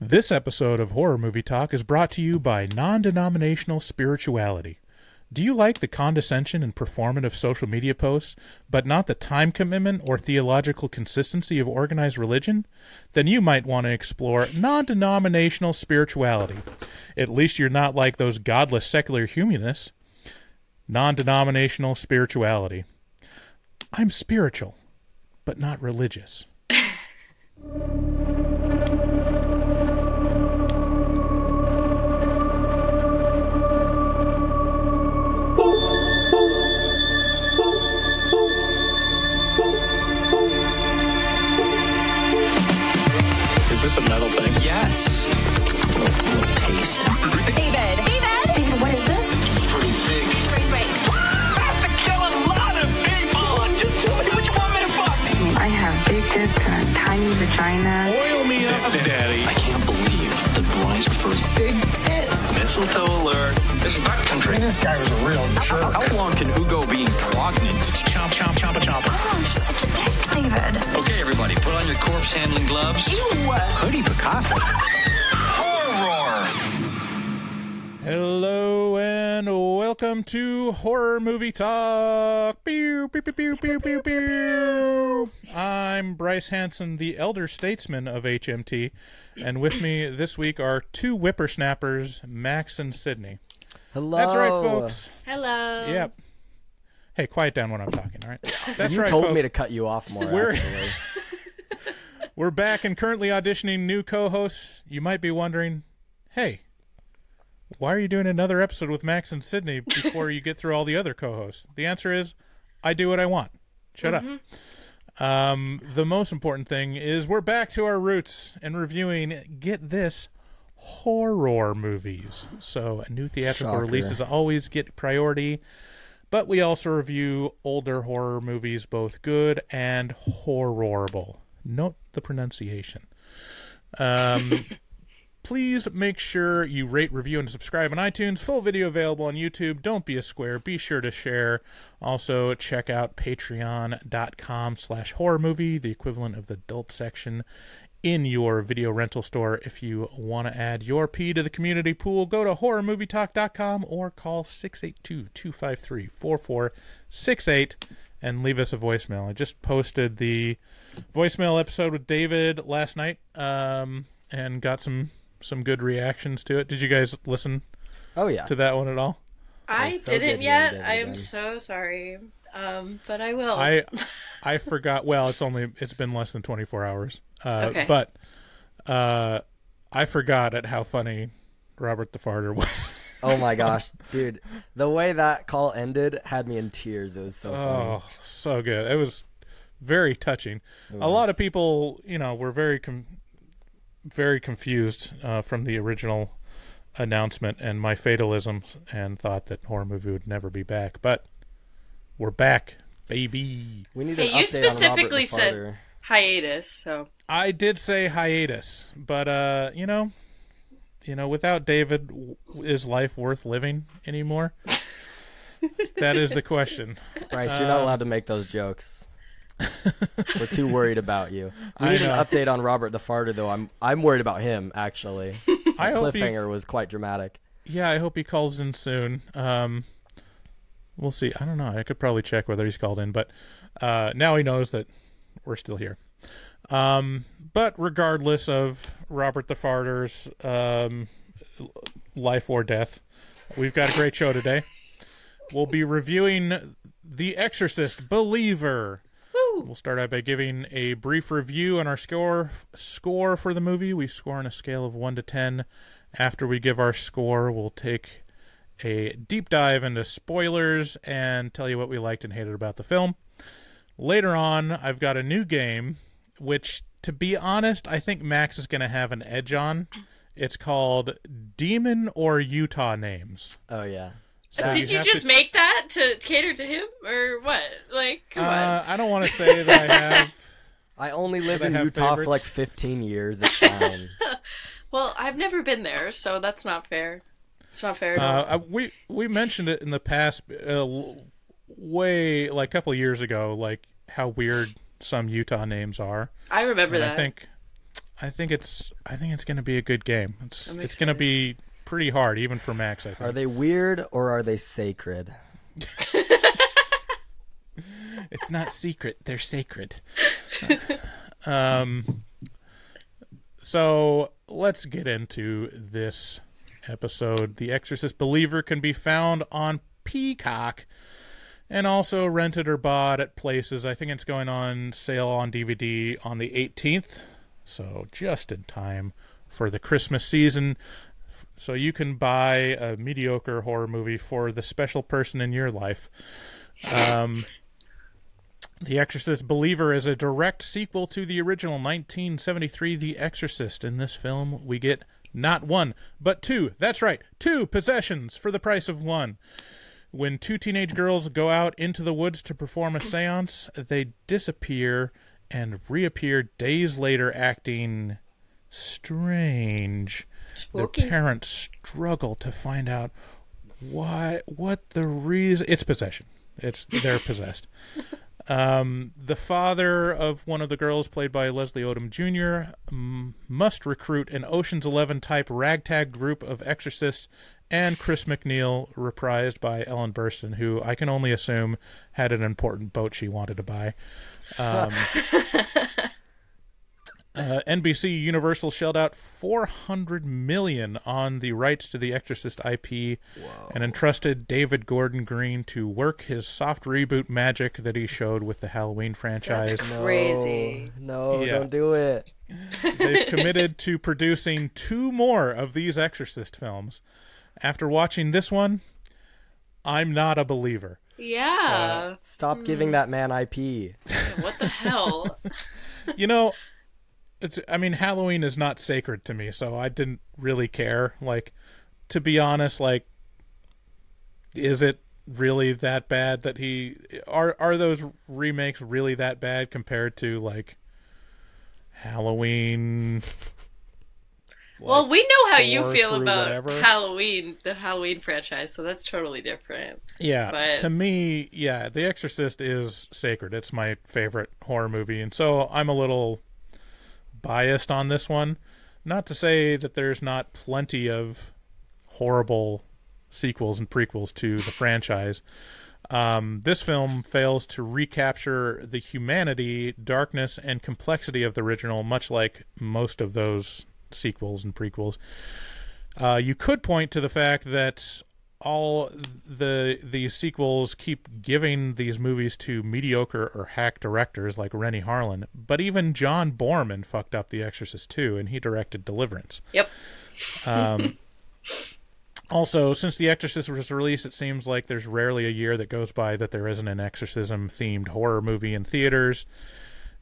This episode of Horror Movie Talk is brought to you by non denominational spirituality. Do you like the condescension and performative social media posts, but not the time commitment or theological consistency of organized religion? Then you might want to explore non denominational spirituality. At least you're not like those godless secular humanists. Non denominational spirituality. I'm spiritual, but not religious. This is backcountry. This guy was a real jerk. How long can Ugo be pregnant? Chomp, chomp, chomp, chomp. Oh, she's such a dick, David. Okay, everybody, put on your corpse handling gloves. Uh, Hoodie Picasso. Horror. Hello and welcome to Horror Movie Talk. Pew, pew, pew, pew, pew, pew, pew. I'm Bryce Hanson, the elder statesman of HMT, and with me this week are two whippersnappers, Max and Sydney. Hello. That's right, folks. Hello. Yep. Hey, quiet down when I'm talking, all right? That's You right, told folks. me to cut you off more. We're- We're back and currently auditioning new co-hosts. You might be wondering, hey, why are you doing another episode with Max and Sydney before you get through all the other co-hosts? The answer is, I do what I want. Shut up. Um, the most important thing is we're back to our roots and reviewing. Get this. Horror movies. So, new theatrical Shocker. releases always get priority, but we also review older horror movies, both good and horrible. Note the pronunciation. Um, please make sure you rate, review, and subscribe on iTunes. Full video available on YouTube. Don't be a square. Be sure to share. Also, check out patreon.com slash horror movie, the equivalent of the adult section in your video rental store. If you want to add your P to the community pool, go to horrormovietalk.com or call 682-253-4468 and leave us a voicemail. I just posted the voicemail episode with David last night um, and got some some good reactions to it. Did you guys listen Oh yeah. to that one at all? I so didn't good yet. I am so sorry. Um, but I will. I I forgot. Well, it's only it's been less than 24 hours. Uh, Okay. But uh, I forgot at how funny Robert the Farter was. Oh my gosh, dude, the way that call ended had me in tears. It was so funny. oh, so good. It was very touching. A lot of people, you know, were very com- very confused uh, from the original announcement and my fatalism and thought that horror movie would never be back. But we're back, baby. We need Hey, you specifically said- hiatus. So I did say hiatus, but uh, you know, you know, without David, is life worth living anymore? that is the question. Bryce, you're not allowed to make those jokes. We're too worried about you. We I need an update on Robert the Farter, though. I'm I'm worried about him actually. I The hope he, cliffhanger was quite dramatic. yeah, I hope he calls in soon. Um, we'll see. I don't know. I could probably check whether he's called in, but uh, now he knows that we're still here. Um, but regardless of Robert the Farter's um, life or death, we've got a great show today. We'll be reviewing The Exorcist Believer. We'll start out by giving a brief review on our score score for the movie. We score on a scale of 1 to 10. After we give our score, we'll take a deep dive into spoilers and tell you what we liked and hated about the film. Later on, I've got a new game, which, to be honest, I think Max is going to have an edge on. It's called Demon or Utah Names. Oh yeah. So did you have just to- make that to cater to him or what? Like, come Uh, I don't want to say that I have. I only lived in Utah favorites? for like 15 years. It's fine. Well, I've never been there, so that's not fair. It's not fair. Uh, I- we we mentioned it in the past, uh, way like a couple of years ago, like how weird some Utah names are. I remember And that. I think I think it's I think it's going to be a good game. It's it's going to be pretty hard even for Max. I think. Are they weird or are they sacred? It's not secret; they're sacred. um. So let's get into this episode. The Exorcist Believer can be found on Peacock and also rented or bought at places. I think it's going on sale on DVD on the 18th, so just in time for the Christmas season. So you can buy a mediocre horror movie for the special person in your life. Um, the Exorcist Believer is a direct sequel to the original 1973 The Exorcist. In this film, we get not one, but two. That's right, two possessions for the price of one. When two teenage girls go out into the woods to perform a seance, they disappear and reappear days later acting strange. Spooky. Their parents struggle to find out why what the reason it's possession. It's they're possessed. Um, the father of one of the girls, played by Leslie Odom Jr., m- must recruit an Ocean's Eleven type ragtag group of exorcists and Chris MacNeil, reprised by Ellen Burstyn, who I can only assume had an important boat she wanted to buy. Um, uh, NBC Universal shelled out 400 million on the rights to the Exorcist IP and entrusted David Gordon Green to work his soft reboot magic that he showed with the Halloween franchise. That's crazy. No, Yeah. don't do it. They've committed to producing two more of these Exorcist films. After watching this one, I'm not a believer. Yeah. Stop giving that man IP. what the hell? You know, it's I mean Halloween is not sacred to me, so I didn't really care. Like to be honest, like is it really that bad that he are are those remakes really that bad compared to like Halloween well, we know how you feel about whatever. Halloween, the Halloween franchise, so that's totally different. Yeah, But- to me, yeah, The Exorcist is sacred. It's my favorite horror movie, and so I'm a little biased on this one. Not to say that there's not plenty of horrible sequels and prequels to the franchise. Um, this film fails to recapture the humanity, darkness, and complexity of the original, much like most of those sequels and prequels. Uh, you could point to the fact that all the the sequels keep giving these movies to mediocre or hack directors like Renny Harlin, but even John Boorman fucked up The Exorcist 2 and he directed Deliverance. Yep. Um, also, since The Exorcist was released, it seems like there's rarely a year that goes by that there isn't an exorcism themed horror movie in theaters.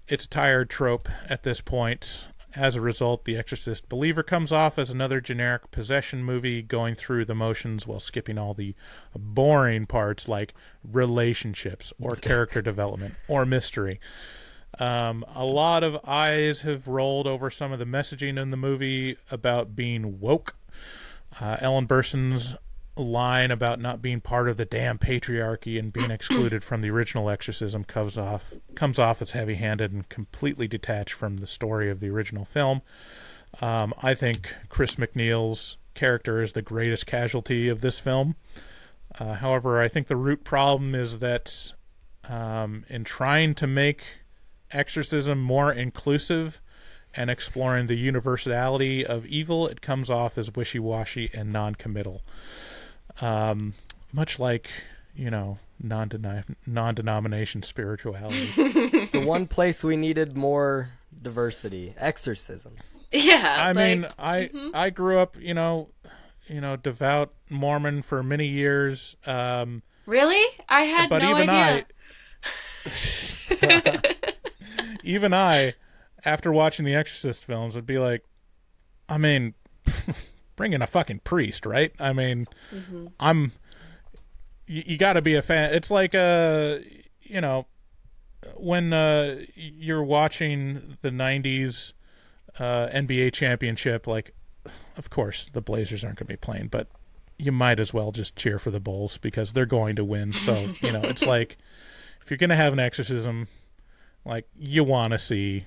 It's a tired trope at this point. As a result, The Exorcist Believer comes off as another generic possession movie going through the motions while skipping all the boring parts like relationships or character development or mystery. Um, a lot of eyes have rolled over some of the messaging in the movie about being woke. Uh, Ellen Burstyn's line about not being part of the damn patriarchy and being excluded from the original exorcism comes off comes off as heavy-handed and completely detached from the story of the original film. Um, I think Chris MacNeil's character is the greatest casualty of this film. Uh, however, I think the root problem is that um, in trying to make exorcism more inclusive and exploring the universality of evil, it comes off as wishy washy and non committal. Um, much like, you know, non non denomination spirituality. It's the one place we needed more diversity. Exorcisms. Yeah. I like, mean, I I grew up, you know, you know, devout Mormon for many years. Um, really? I had but no even idea. I, even I, after watching the Exorcist films, would be like, I mean, bring in a fucking priest, right? I mean, I'm. You, you got to be a fan. It's like uh, you know, when uh, you're watching the '90s uh, NBA championship, like, of course the Blazers aren't going to be playing, but you might as well just cheer for the Bulls because they're going to win. So you know, it's like if you're going to have an exorcism, like you want to see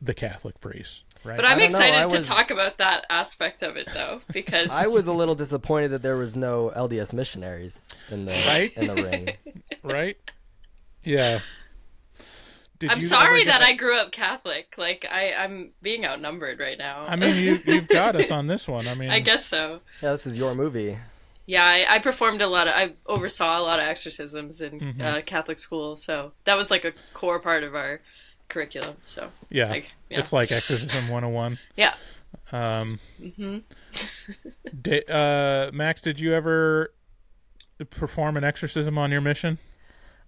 the Catholic priest, right? But I'm excited I to was- talk about that aspect of it though, because I was a little disappointed that there was no LDS missionaries in the Right? in the ring. right? Yeah. Did I'm you sorry that get- I grew up Catholic. Like I, I'm being outnumbered right now. I mean, you you've got us on this one. I mean, I guess so. Yeah, this is your movie. Yeah, I, I performed a lot of, I oversaw a lot of exorcisms in Mm-hmm. uh, Catholic school, so that was like a core part of our curriculum. So yeah, like, yeah. it's like Exorcism 101. yeah, Um, di- uh, Max, did you ever perform an exorcism on your mission?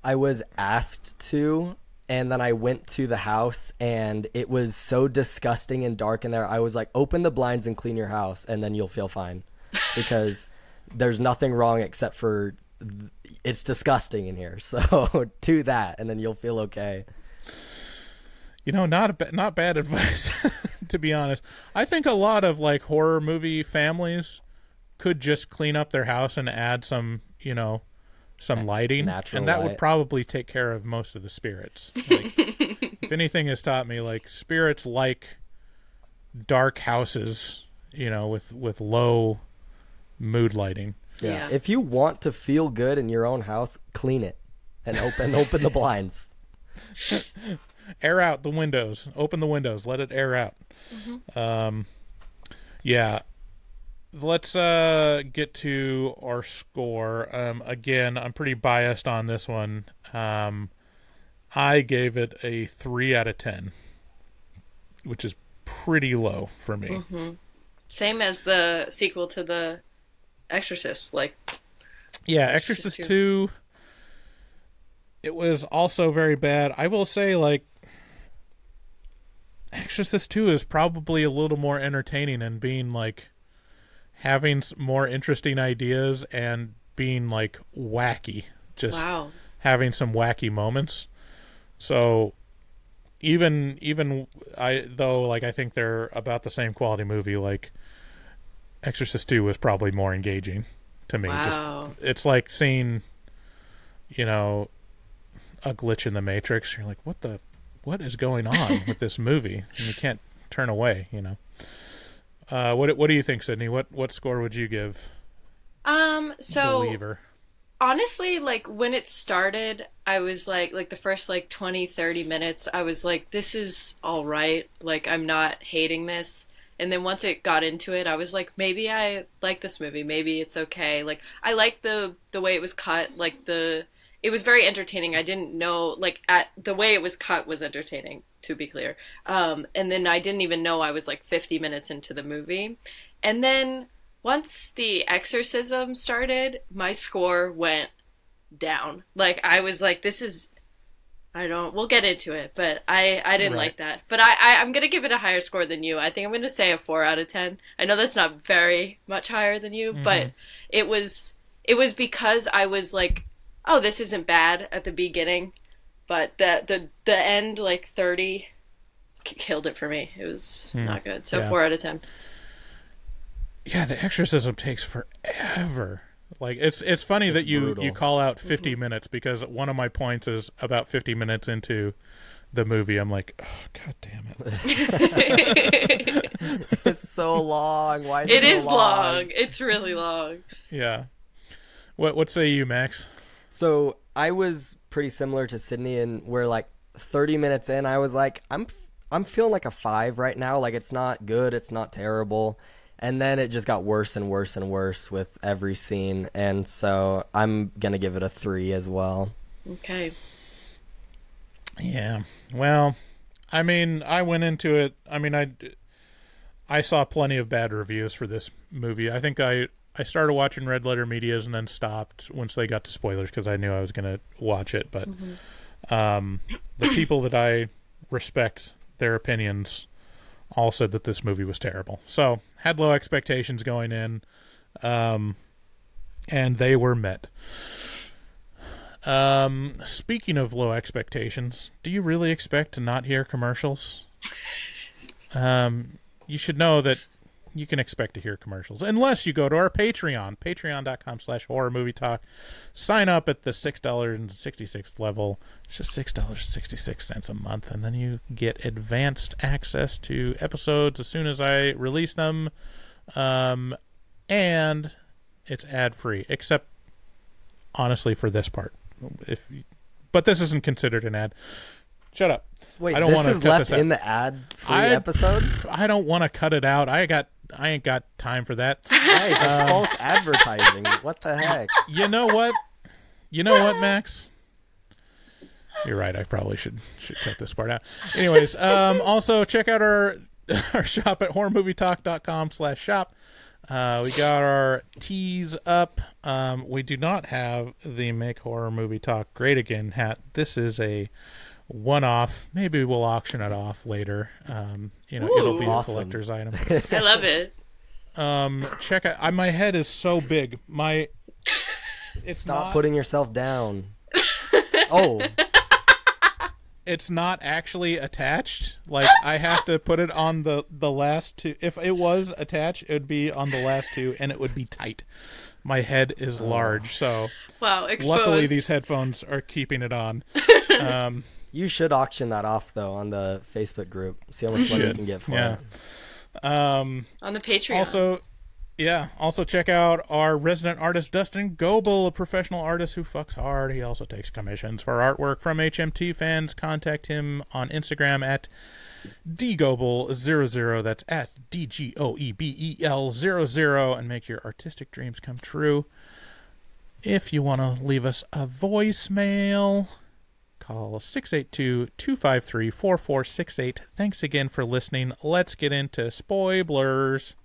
I was asked to, and then I went to the house, and it was so disgusting and dark in there. I was like, open the blinds and clean your house, and then you'll feel fine. Because there's nothing wrong except for th- it's disgusting in here. So do that, and then you'll feel okay. You know, not a ba- not bad advice, to be honest. I think a lot of like horror movie families could just clean up their house and add some, you know, some lighting, natural and that would probably take care of most of the spirits. Like, if anything has taught me, like spirits like dark houses, you know, with with low mood lighting. Yeah. If you want to feel good in your own house, clean it and open open the blinds. Air out the windows. Open the windows. Let it air out. Um yeah. Let's uh get to our score. Um again i'm pretty biased on this one. Um i gave it a 3 out of 10 which is pretty low for me. Same as the sequel to the Exorcist. Like Yeah, Exorcist two. 2 it was also very bad. I will say like Exorcist 2 is probably a little more entertaining and being like having more interesting ideas and being like wacky. Just wow, having some wacky moments. So even even I though like I think they're about the same quality movie like Exorcist 2 was probably more engaging to me. Just wow. it's like seeing you know a glitch in the matrix you're like what the what is going on with this movie? And you can't turn away you know. Uh what what do you think sydney? What what score would you give Um. So believer? honestly like when it started i was like like the first like 20 30 minutes i was like this is all right. Like i'm not hating this. And then once it got into it i was like maybe i like this movie. Maybe it's okay. Like i like the the way it was cut like the it was very entertaining i didn't know like at the way it was cut was entertaining to be clear um and then i didn't even know i was like 50 minutes into the movie and then once the exorcism started, my score went down. Like I was like, this is I don't we'll get into it, but I I didn't Right. like that. But I, I I'm gonna give it a higher score than you. I think I'm gonna say a four out of ten. I know that's not very much higher than you, but it was it was because I was like, oh, this isn't bad at the beginning, but the the the end like thirty k- killed it for me. It was hmm. not good. So Yeah. four out of ten. yeah the exorcism takes forever like it's it's funny that you brutal. you call out 50 minutes because one of my points is about 50 minutes into the movie i'm like oh, god damn it It's so long. Why is It it, is so long. It's really long. yeah what what say you max So I was pretty similar to Sydney, and we're like 30 minutes in, I was like, I'm I'm feeling like a five right now. Like it's not good, it's not terrible, and then it just got worse and worse and worse with every scene, and so I'm gonna give it a three as well. Okay. Yeah. Well, I mean, I went into it. I mean, I I saw plenty of bad reviews for this movie. I think I I started watching Red Letter Media's and then stopped once they got to spoilers because I knew I was going to watch it. But um, the people that I respect their opinions all said that this movie was terrible. So had low expectations going in, um, and they were met. Um, speaking of low expectations, do you really expect to not hear commercials? Um, you should know that you can expect to hear commercials unless you go to our Patreon, patreon.com slash horror movie talk. Sign up at the $6.66 level. It's just $6.66 a month. And then you get advanced access to episodes as soon as I release them. Um, and it's ad free, except honestly for this part. If but this isn't considered an ad. Shut up. Wait, I don't want to cut left this out. in the ad free episode. I don't want to cut it out. I got I ain't got time for that. Guys, Um, that's false advertising. What the heck? you know what? You know what, Max? You're right. I probably should should cut this part out. Anyways, um, also check out our our shop at horrormovietalk.com slash shop. Uh, we got our teas up. Um, we do not have the Make Horror Movie Talk Great Again hat. This is a one off. Maybe we'll auction it off later. Um, you know, it'll be Awesome. a collector's item. I love it. Um, check out. I, my head is so big. My it's Stop not. putting yourself down. Oh, it's not actually attached. Like I have to put it on the the last two. If it was attached, it would be on the last two, and it would be tight. My head is large, so Wow, exposed. luckily these headphones are keeping it on. Um, you should auction that off though on the Facebook group. See how much money you can get for Yeah. it. um, on the Patreon. also, yeah. Also check out our resident artist Dustin Goebel, a professional artist who fucks hard. He also takes commissions for artwork from HMT fans. Contact him on Instagram at dgoebel00. That's at d g o e b e l 00 and make your artistic dreams come true. If you want to leave us a voicemail, call 682-253-4468. Thanks again for listening. Let's get into spoilers.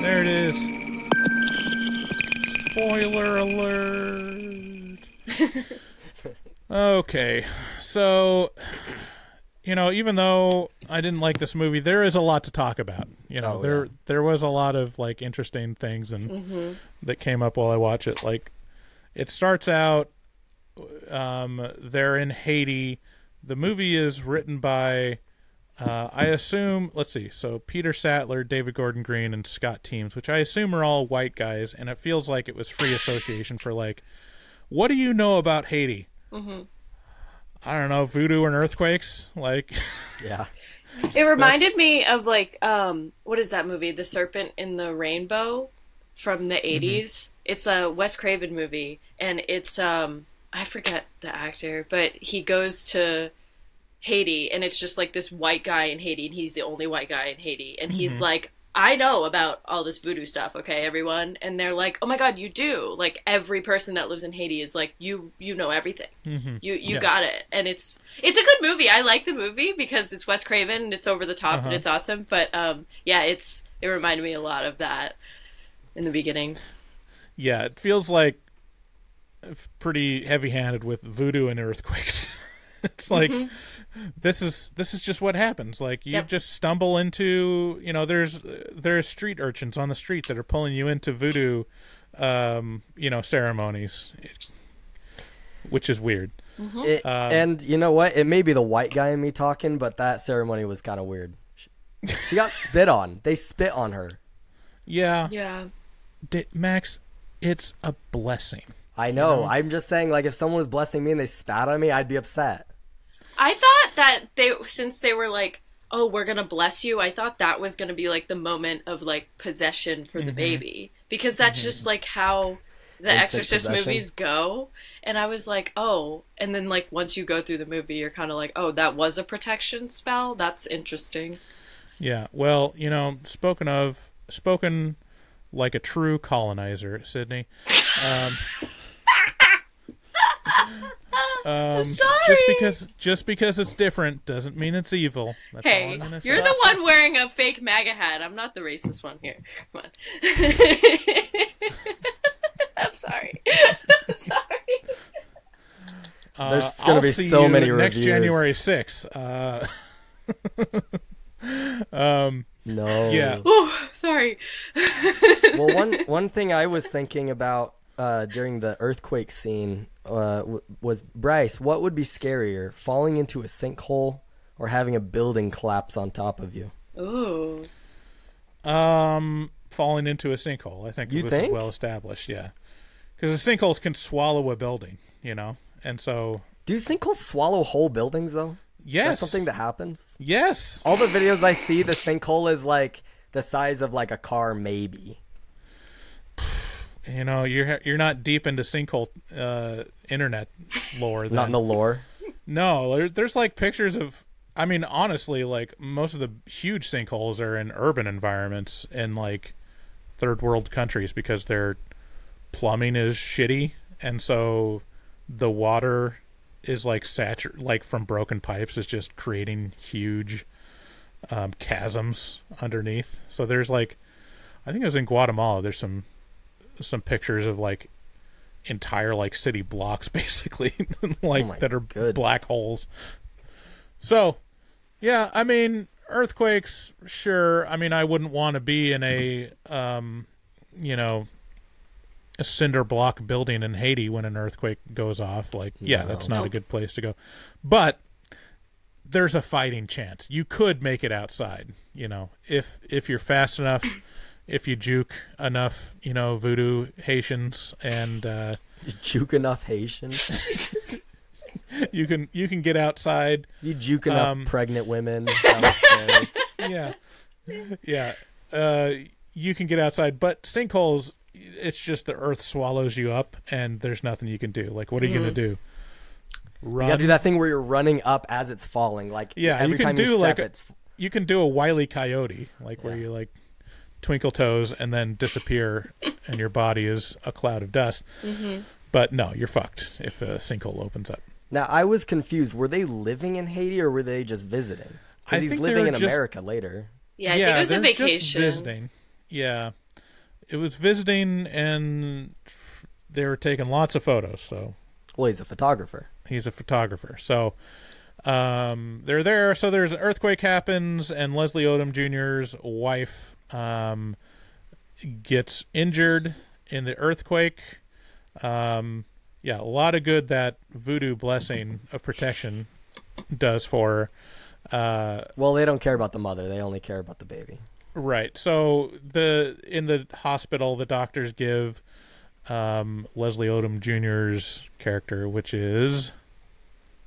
There it is. Spoiler alert. okay, so you know, even though I didn't like this movie, there is a lot to talk about. You know, Oh, there yeah. there was a lot of like interesting things and that came up while I watch it. Like, it starts out, um, they're in Haiti. The movie is written by, uh, I assume, let's see, so Peter Sattler, David Gordon Green, and Scott Teems, which I assume are all white guys, and it feels like it was free association for like, what do you know about Haiti? Mm-hmm. I don't know, voodoo and earthquakes. Like, Yeah. It reminded me of like um what is that movie? The Serpent in the Rainbow from the 80s. It's a Wes Craven movie and it's um I forget the actor, but he goes to Haiti and it's just like this white guy in Haiti and he's the only white guy in Haiti and he's like I know about all this voodoo stuff, okay, everyone? And they're like, "Oh my god, you do!" Like every person that lives in Haiti is like, "You, you know everything. You, you Yeah. got it." And it's, it's a good movie. I like the movie because it's Wes Craven and it's over the top and Uh-huh. it's awesome. But um, yeah, it's it reminded me a lot of that in the beginning. yeah, it feels like pretty heavy-handed with voodoo and earthquakes. it's like this is this is just what happens. Like you Yep. just stumble into, you know, there's there's street urchins on the street that are pulling you into voodoo um, you know, ceremonies. Which is weird. It, Um, and you know what? It may be the white guy in me talking, but that ceremony was kind of weird. She, she got spit on. They spit on her. Yeah. Yeah. D- Max, it's a blessing. I know. I'm just saying, like, if someone was blessing me and they spat on me, I'd be upset. I thought that they since they were like, "Oh, we're gonna bless you," I thought that was gonna be like the moment of like possession for the baby because that's just like how the Exorcist possession. movies go. And I was like, "Oh," and then like once you go through the movie, you're kind of like, "Oh, that was a protection spell. That's interesting." Yeah. Well, you know, spoken of, spoken like a true colonizer, Sydney. Um, um, sorry. Just because just because it's different doesn't mean it's evil. That's all Hey, I'm you're say. the one wearing a fake MAGA hat. I'm not the racist one here. Come on. I'm sorry. I'm sorry. Uh, There's gonna be see so you many next reviews. January 6th. Uh, um, No. Yeah. Oh, sorry. well, one one thing I was thinking about uh, during the earthquake scene uh, w- was Bryce. What would be scarier, falling into a sinkhole or having a building collapse on top of you? Ooh. Um, falling into a sinkhole. I think You this think? is well established. Yeah, because the sinkholes can swallow a building, you know, and so Do sinkholes swallow whole buildings though? Is that yes, something that happens? yes, All the videos I see, the sinkhole is like the size of like a car, maybe. You know, you're you're not deep into sinkhole uh, internet lore. Not in the lore. No, there, there's like pictures of. I mean, honestly, like most of the huge sinkholes are in urban environments in like third world countries because their plumbing is shitty, and so the water is like satur like from broken pipes is just creating huge um, chasms underneath. So there's like, I think it was in Guatemala. There's some some pictures of like entire like city blocks basically like Oh that are goodness. black holes. So, yeah, I mean earthquakes, sure. I mean I wouldn't want to be in a um, you know, a cinder block building in Haiti when an earthquake goes off. Like, yeah, that's not a good place to go. But there's a fighting chance. You could make it outside, you know, if if you're fast enough, if you juke enough, you know, voodoo Haitians and uh You juke enough Haitians. you can you can get outside. You juke enough Um, pregnant women. down the stairs. Yeah. Yeah. Uh you can get outside, but sinkholes it's just the earth swallows you up and there's nothing you can do. Like what are you going to do? You gotta do that thing where you're running up as it's falling. Like Yeah, every you can time do you step, like a- it's you can do a wily coyote, like where you like twinkle toes and then disappear, and your body is a cloud of dust. But no, you're fucked if a sinkhole opens up. Now I was confused. Were they living in Haiti or were they just visiting? I Because he's think living they in just- America later. Yeah, I yeah, think it was a they're vacation. just visiting. Yeah, it was visiting, and they were taking lots of photos. So Well, he's a photographer. he's a photographer. So um, they're there. So there's an earthquake happens, and Leslie Odom Jr.'s wife um, gets injured in the earthquake. Um, yeah, a lot of good that voodoo blessing of protection does for her. Uh, Well, they don't care about the mother. They only care about the baby. Right. So the in the hospital, the doctors give um, Leslie Odom Jr.'s character, which is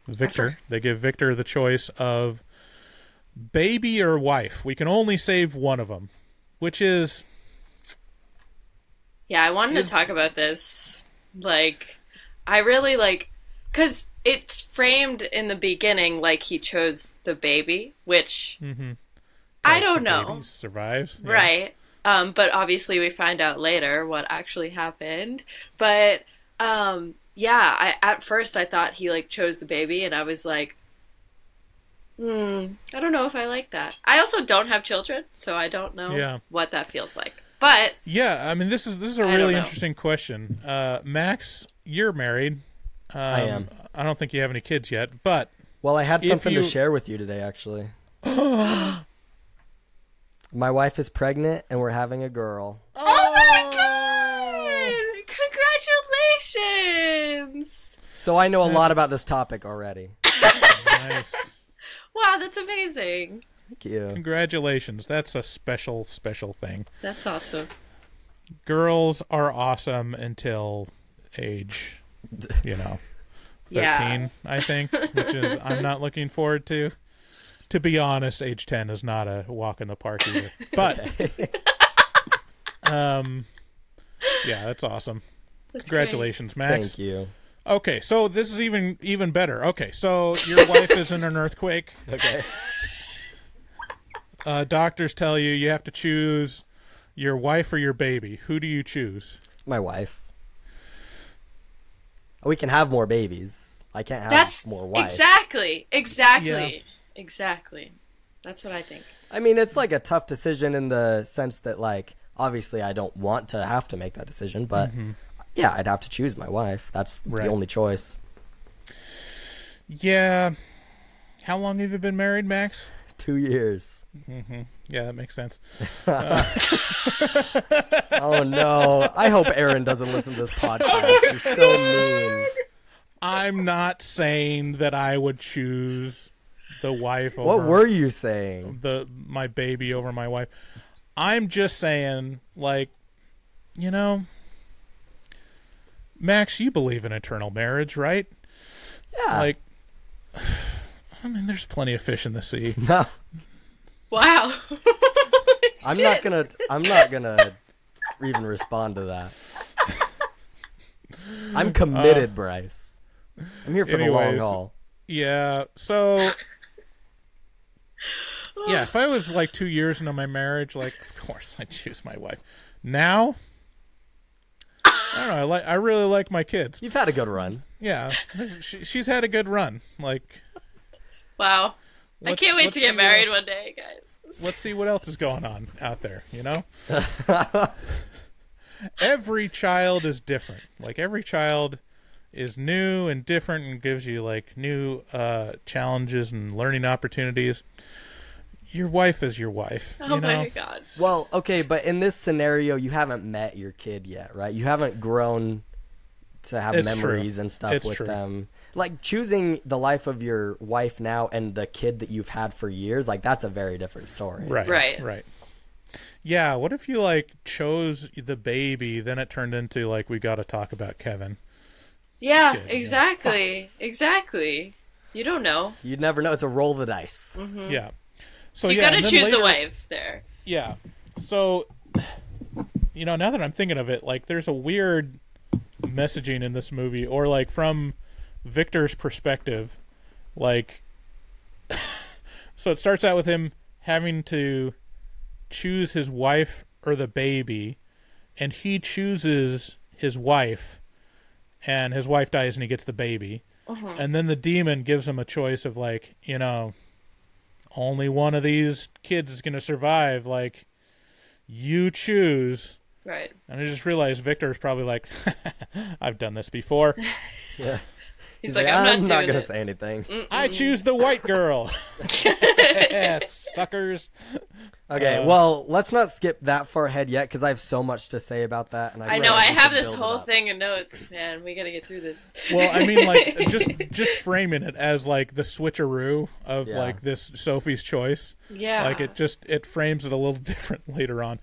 Victor. They give Victor the choice of baby or wife. We can only save one of them, which is Yeah, I wanted to talk about this. Like, I really like, because it's framed in the beginning like he chose the baby, which I don't know. survives. Yeah. Right. Um, but obviously we find out later what actually happened. But um, yeah, I at first I thought he like chose the baby and I was like Hmm, I don't know if I like that. I also don't have children, so I don't know Yeah. what that feels like. But Yeah, I mean this is this is a I really interesting question. Uh, Max, you're married. Um, I am. I don't think you have any kids yet, but Well, I had something you- to share with you today, actually. My wife is pregnant, and we're having a girl. Oh my god! Congratulations! So I know a lot about this topic already. nice. Wow, that's amazing. Thank you. Congratulations. That's a special, special thing. That's awesome. Girls are awesome until age, you know, 13, Yeah. I think, which is, I'm not looking forward to. To be honest, age 10 is not a walk in the park either. But, um, yeah, that's awesome. That's Congratulations, Max. Thank you. Okay, so this is even even better. Okay, so your wife is in an earthquake. Okay. Uh, doctors tell you you have to choose your wife or your baby. Who do you choose? My wife. We can have more babies. I can't have That's more wives. exactly, exactly, Yeah. exactly. That's what I think. I mean, it's like a tough decision in the sense that, like, obviously, I don't want to have to make that decision, but yeah, I'd have to choose my wife. That's Right. the only choice. Yeah. How long have you been married, Max? two years. Mm-hmm. Yeah, that makes sense. Oh no! I hope Aaron doesn't listen to this podcast. Oh You're so mean. I'm not saying that I would choose the wife over What were you saying? the my baby over my wife. I'm just saying, like, you know, Max, you believe in eternal marriage, right? Yeah. Like, I mean, there's plenty of fish in the sea. no, Wow. I'm not gonna. I'm not gonna even respond to that. I'm uh, committed, Bryce. I'm here for the long haul. Yeah. So, yeah, if I was like two years into my marriage, like, of course I'd choose my wife. Now, I don't know. I like. I really like my kids. You've had a good run. Yeah, she, she's had a good run. Like, wow. I can't wait to get married else- one day, guys. let's see what else is going on out there, you know? every child is different. Like every child is new and different and gives you like new uh challenges and learning opportunities. Your wife is your wife, Oh you know. my god. Well, okay, but in this scenario, you haven't met your kid yet, right? You haven't grown to have It's true. memories and stuff It's with true. them. Like choosing the life of your wife now and the kid that you've had for years, like that's a very different story. Right. Right. Right. Yeah, what if you like chose the baby, then it turned into like we got to talk about Kevin. Yeah, Kid, yeah. exactly. Exactly. You don't know. You'd never know. It's a roll of the dice. Mm-hmm. Yeah. So you yeah, gotta choose the later- wife there. Yeah. So, you know, now that I'm thinking of it, like, there's a weird messaging in this movie, or like from Victor's perspective, like, so it starts out with him having to choose his wife or the baby, and he chooses his wife, and his wife dies, and he gets the baby. Uh-huh. And then the demon gives him a choice of like, you know, only one of these kids is going to survive. Like, you choose. Right. And I just realized Victor's probably like, I've done this before. He's, He's like, like, I'm, I'm, not, not gonna it. say anything. I choose the white girl. Suckers. Okay, Uh, well, let's not skip that far ahead yet because I have so much to say about that. And I, I know. I have this whole thing in notes, man. We gotta get through this. Well, I mean, like, just just framing it as like the switcheroo of Yeah. like this Sophie's choice. Yeah. like it just it frames it a little different later on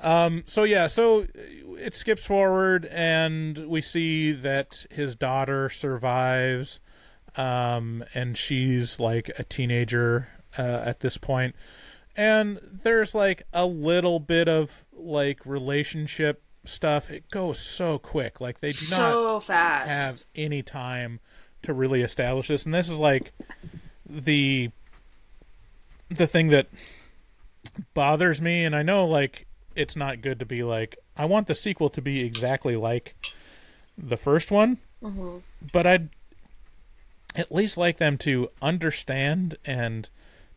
um so yeah so it skips forward and we see that his daughter survives um and she's like a teenager uh, at this point and there's like a little bit of like relationship stuff. It goes so quick. Like they do not fast. have any time to really establish this. And this is like the the thing that bothers me. And i know like it's not good to be like i want the sequel to be exactly like the first one. Mm-hmm. But i'd at least like them to understand and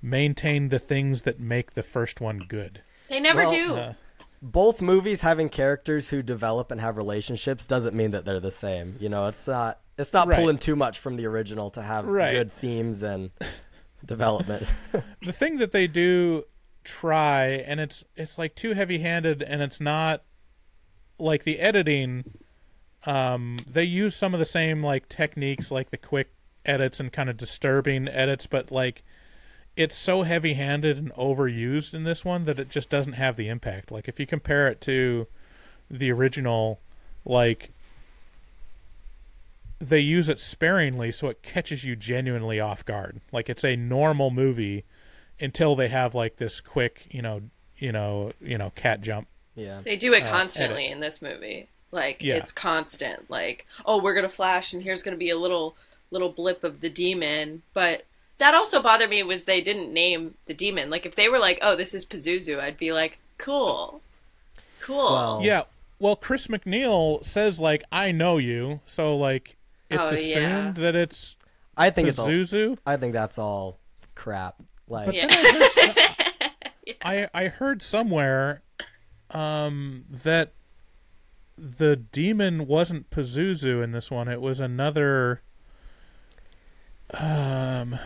maintain the things that make the first one good They never Well, do. uh, Both movies having characters who develop and have relationships doesn't mean that they're the same. You know, it's not. It's not Right. pulling too much from the original to have Right. good themes and development. the thing that they do try and it's it's like too heavy-handed and it's not like the editing um they use some of the same like techniques like the quick edits and kind of disturbing edits but like it's so heavy-handed and overused in this one that it just doesn't have the impact like if you compare it to the original like they use it sparingly so it catches you genuinely off guard like it's a normal movie until they have like this quick you know you know you know cat jump yeah. They do it uh, constantly in this movie. Like Yeah. it's constant. Like, oh, we're gonna flash, and here's gonna be a little little blip of the demon. But that also bothered me was they didn't name the demon. Like if they were like, oh, this is Pazuzu, I'd be like, cool, cool. Well, yeah well chris macneil says like i know you so like it's Oh, yeah. assumed that it's I think it's all. pazuzu I think that's all crap. Like, but Yeah. then I heard, some- I, I heard somewhere um that the demon wasn't pazuzu in this one it was another um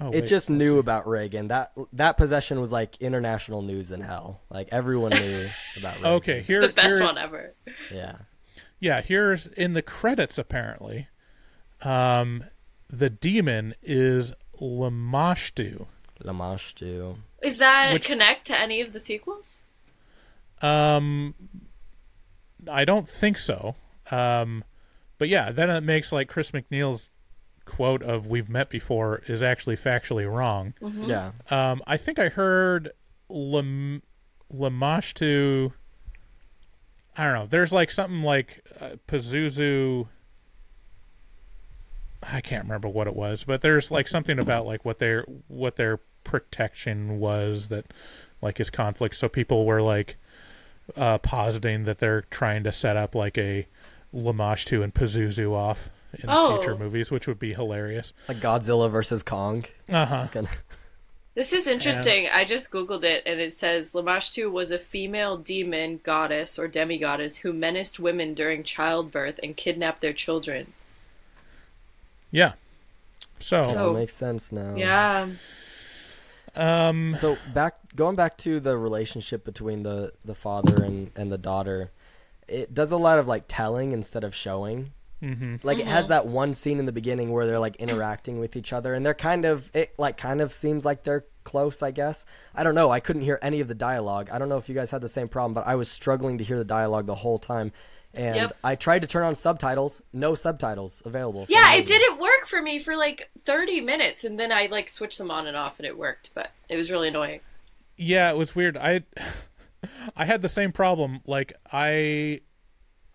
Oh, it wait, just knew see. about Reagan. That that possession was like international news in hell. Like everyone knew about Reagan. Okay, here, the best here- one ever. Yeah. yeah, here's in the credits apparently. Um, the demon is Lamashtu. Lamashtu. Is that Which- connect to any of the sequels? Um, I don't think so. Um, but yeah, then it makes like Chris MacNeil's quote of "We've met before" is actually factually wrong. Yeah. Um, I think I heard Lam- Lamashtu. I don't know. There's like something like uh, Pazuzu. I can't remember what it was, but there's like something about like what their what their protection was that like his conflict. So people were like uh, positing that they're trying to set up like a Lamashtu and Pazuzu off in Oh. future movies, which would be hilarious. Like Godzilla versus Kong. Uh huh. Gonna This is interesting. I just googled it, and it says Lamashtu was a female demon goddess or demigoddess who menaced women during childbirth and kidnapped their children. Yeah. So, So- that makes sense now. Yeah, um, So back going back to the relationship between the the father and and the daughter, it does a lot of like telling instead of showing. Mm-hmm. Like it has that one scene in the beginning where they're like interacting with each other, and they're kind of it like kind of seems like they're close. I guess I don't know. I couldn't hear any of the dialogue. I don't know if you guys had the same problem, but I was struggling to hear the dialogue the whole time. And Yep. I tried to turn on subtitles. No subtitles available. yeah. It didn't work for me for like thirty minutes, and then I like switched them on and off, and it worked. But it was really annoying. yeah, it was weird. I I had the same problem. Like I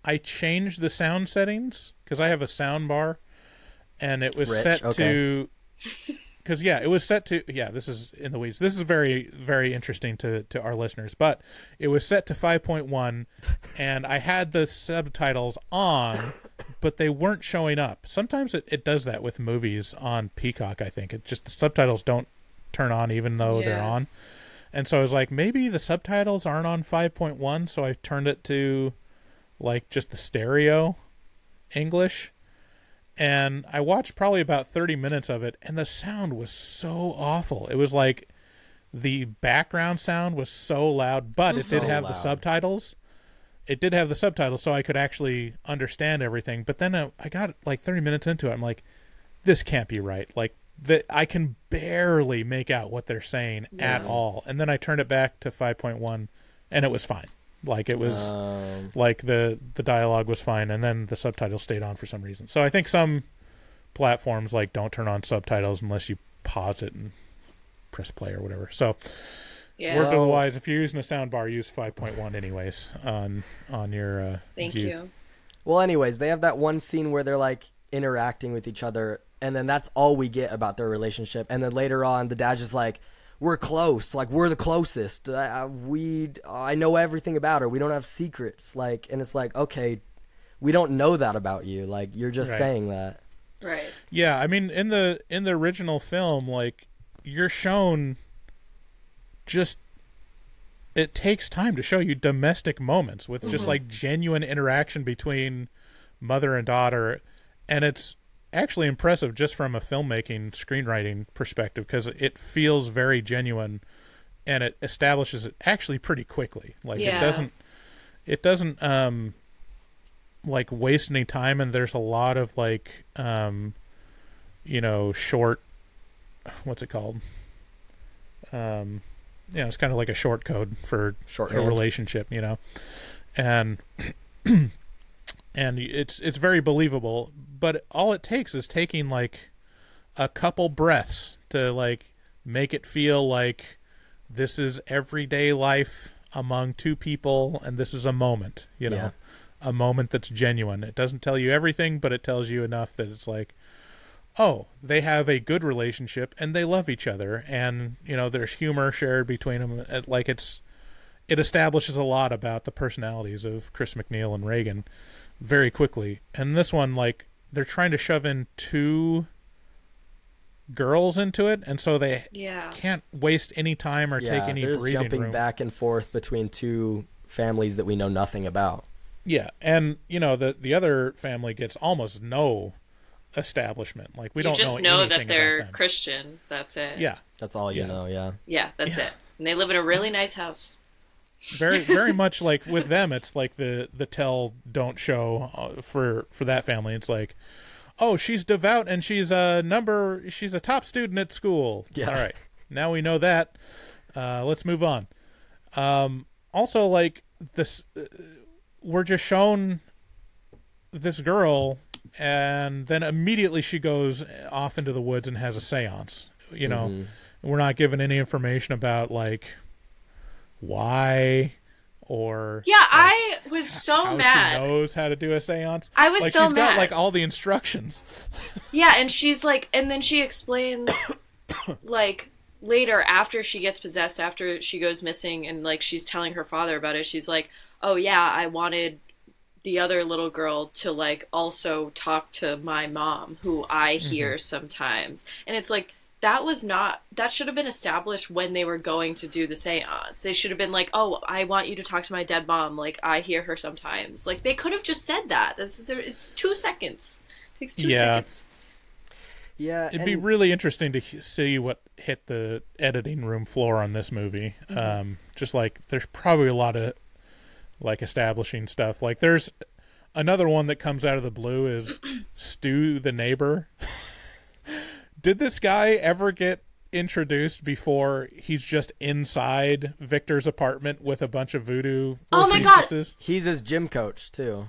I changed the sound settings because I have a sound bar, and it was Rich, set okay. to because yeah, it was set to yeah. This is in the weeds. This is very very interesting to to our listeners, but it was set to five point one, and I had the subtitles on, but they weren't showing up. Sometimes it, it does that with movies on Peacock. I think it just the subtitles don't turn on even though they're on. And so I was like, maybe the subtitles aren't on 5.1, so I turned it to like just the stereo English. And I watched probably about 30 minutes of it, and the sound was so awful. It was like the background sound was so loud, but it did So have the subtitles. It did have the subtitles, so I could actually understand everything. But then I, I got like 30 minutes into it. I'm like, this can't be right. Like, the, I can barely make out what they're saying at all. And then I turned it back to 5.1, and it was fine. Like, it was Um, like the the dialogue was fine and then the subtitles stayed on for some reason so i think some platforms like don't turn on subtitles unless you pause it and press play or whatever so Yeah. word otherwise if you're using a sound bar use 5.1 anyways on on your uh Thank views. you. Well, anyways, they have that one scene where they're like interacting with each other, and then that's all we get about their relationship. And then later on, the dad's just like, "We're close, like we're the closest. Uh, we, I know everything about her. We don't have secrets." Like, and it's like, okay, we don't know that about you. Like, you're just Right. saying that. Right. yeah i mean in the in the original film like you're shown just it takes time to show you domestic moments with just like genuine interaction between mother and daughter and it's actually impressive just from a filmmaking screenwriting perspective because it feels very genuine and it establishes it actually pretty quickly. Like it doesn't it doesn't um like waste any time and there's a lot of like um you know short what's it called? Um you know it's kind of like a short code for a relationship you know? And and it's it's very believable but all it takes is taking like a couple breaths to like make it feel like this is everyday life among two people and this is a moment you know Yeah. a moment that's genuine it doesn't tell you everything but it tells you enough that it's like oh they have a good relationship and they love each other and you know there's humor shared between them It- uh, like it's it establishes a lot about the personalities of Chris MacNeil and Regan very quickly. And this one, like, they're trying to shove in two girls into it, and so they Yeah. can't waste any time or Yeah, take any they're breathing jumping room. back and forth between two families that we know nothing about. Yeah, and you know the the other family gets almost no establishment. Like we you don't just know, know, anything that they're. Christian. That's it. Yeah, That's all you Yeah. know. Yeah. Yeah, that's Yeah. it. And they live in a really nice house. Very very much like with them it's like the the tell don't show uh, for for that family. It's like oh she's devout and she's a number she's a top student at school. Yeah. all right. Now we know that. Uh let's move on. Um also like this uh, we're just shown this girl and then immediately she goes off into the woods and has a seance you know? Mm-hmm. we're not given any information about like why or Yeah, I was so how mad. she knows how to do a seance. I was like so she's got mad. like all the instructions. Yeah, and she's like, and then she explains, like, later after she gets possessed, after she goes missing, and like she's telling her father about it, she's like, oh yeah, I wanted the other little girl to like also talk to my mom, who I mm-hmm. hear sometimes. And it's like, that was not, that should have been established when they were going to do the seance. They should have been like, oh, I want you to talk to my dead mom. Like, I hear her sometimes. Like, they could have just said that. That's, it's two seconds. It takes two Yeah. seconds. Yeah. It'd be really interesting to see what hit the editing room floor on this movie. Mm-hmm. Um, just like there's probably a lot of like establishing stuff. Like there's another one that comes out of the blue is Stu the neighbor. Did this guy ever get introduced before he's just inside Victor's apartment with a bunch of voodoo Oh my God. He's his gym coach too.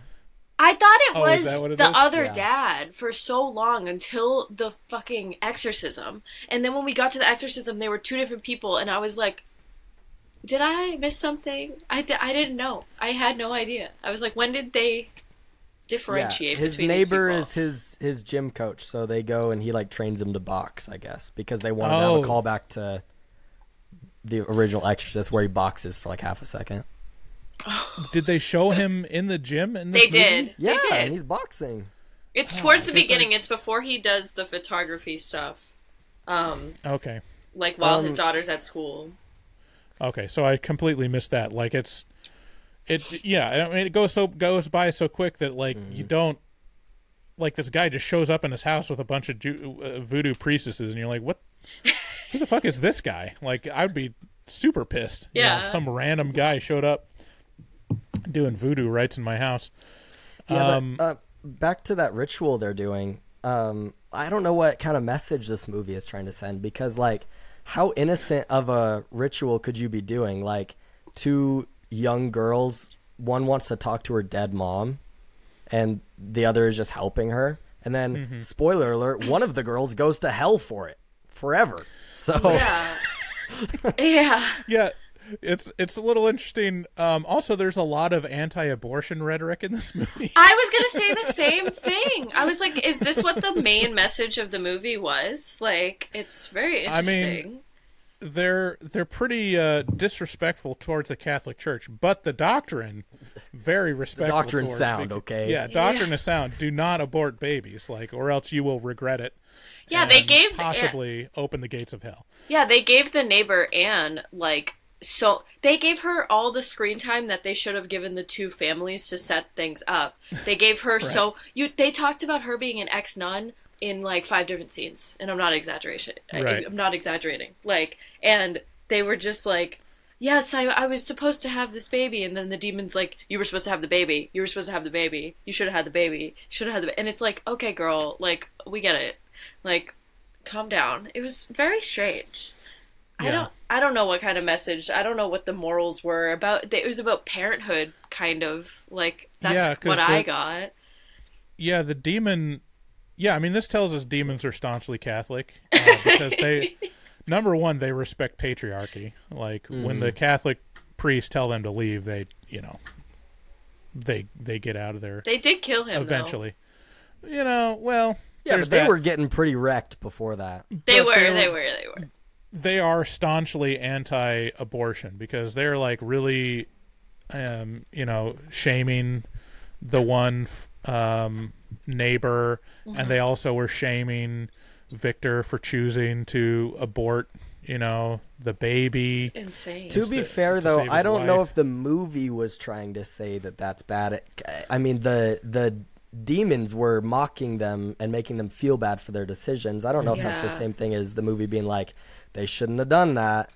I thought it Oh, was it the is? other Yeah. dad for so long until the fucking exorcism. And then when we got to the exorcism, they were two different people, and I was like, did I miss something? I, th- I didn't know. I had no idea. I was like, when did they differentiate his between neighbor these is his his gym coach, so they go and he like trains him to box, I guess, because they wanted to Oh. have a callback to the original Exorcist where he boxes for like half a second. Did they show him in the gym in this They movie? did. Yeah, they and he's boxing. It's towards the I guess I- beginning. It's before he does the photography stuff. Um, Okay. like while Um, his daughter's at school. Okay, so I completely missed that. Like it's, it yeah. I mean, it goes so goes by so quick that like Mm-hmm. you don't, like this guy just shows up in his house with a bunch of Ju- uh, voodoo priestesses, and you're like, what? Who the fuck is this guy? Like I'd be super pissed. You know, Yeah. some random guy showed up doing voodoo rites in my house. Yeah, Um, but, uh, back to that ritual they're doing. Um, I don't know what kind of message this movie is trying to send because, like, how innocent of a ritual could you be doing? Like, two young girls, one wants to talk to her dead mom, and the other is just helping her. And then, Mm-hmm. spoiler alert, one of the girls goes to hell for it forever. So, Yeah. yeah. Yeah, it's it's a little interesting. Um, also, there's a lot of anti-abortion rhetoric in this movie. I was gonna say the same thing. I was like, is this what the main message of the movie was? Like, it's very I interesting. mean, they're they're pretty uh, disrespectful towards the Catholic Church, but the doctrine very respectful. doctrine's towards sound, the- okay? Yeah, doctrine is sound. Do not abort babies, like, or else you will regret it. yeah, they gave possibly open the gates of hell. Yeah, they gave the neighbor Anne like so they gave her all the screen time that they should have given the two families to set things up. They gave her so you they talked about her being an ex nun in like five different scenes, and I'm not exaggeration. I, Right. I'm not exaggerating. Like, and they were just like. Yes, I, I was supposed to have this baby, and then the demon's like, "You were supposed to have the baby. You were supposed to have the baby. You should have had the baby. Should have had the." And it's like, okay, girl, like we get it. Like, calm down. It was very strange. I don't I don't know what kind of message. I don't know what the morals were about. It was about parenthood, kind of like that's Yeah, what I got. Yeah, the demon. Yeah, I mean, this tells us demons are staunchly Catholic uh, because they, number one, they respect patriarchy. Like when the Catholic priests tell them to leave, they, you know, they they get out of there They did kill him though. eventually. You know, well, yeah, but they that. were getting pretty wrecked before that. They were, they they were- were, they were. they are staunchly anti-abortion because they're like really um you know shaming the one um neighbor and mm-hmm. they also were shaming Victor for choosing to abort you know the baby Insane. To be to- fair, to though, I don't know if the movie was trying to say that that's bad. I mean, the the demons were mocking them and making them feel bad for their decisions. I don't know if that's the same thing as the movie being like they shouldn't have done that.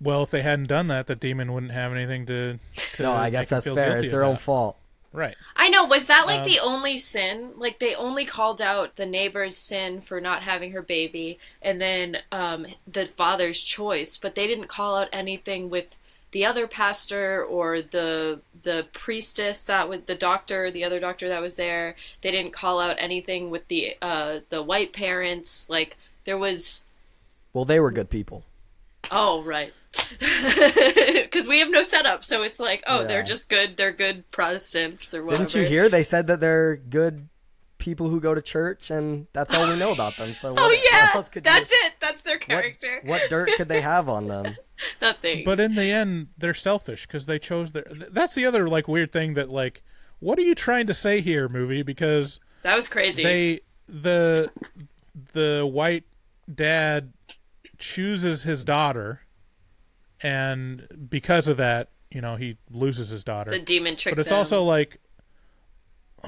Well, if they hadn't done that, the demon wouldn't have anything to. to No, I guess him that's fair. It's their own about. fault. Right. I know. Was that like Um, the only sin? Like they only called out the neighbor's sin for not having her baby, and then um, the father's choice, but they didn't call out anything with the other pastor or the the priestess that was the doctor, the other doctor that was there. They didn't call out anything with the uh, the white parents. Like there was. Well, they were good people. Oh right. Because we have no setup, so it's like, oh, they're just good. They're good Protestants or whatever. Didn't you hear? They said that they're good people who go to church, and that's all we know about them. So what, Oh what yeah, else could that's you, it. That's their What, character. what dirt could they have on them? Nothing. But in the end, they're selfish because they chose their. That's the other like weird thing that like, what are you trying to say here, movie? Because that was crazy. they the the white dad chooses his daughter, and because of that, you know, he loses his daughter. the demon tricked but it's them. also like,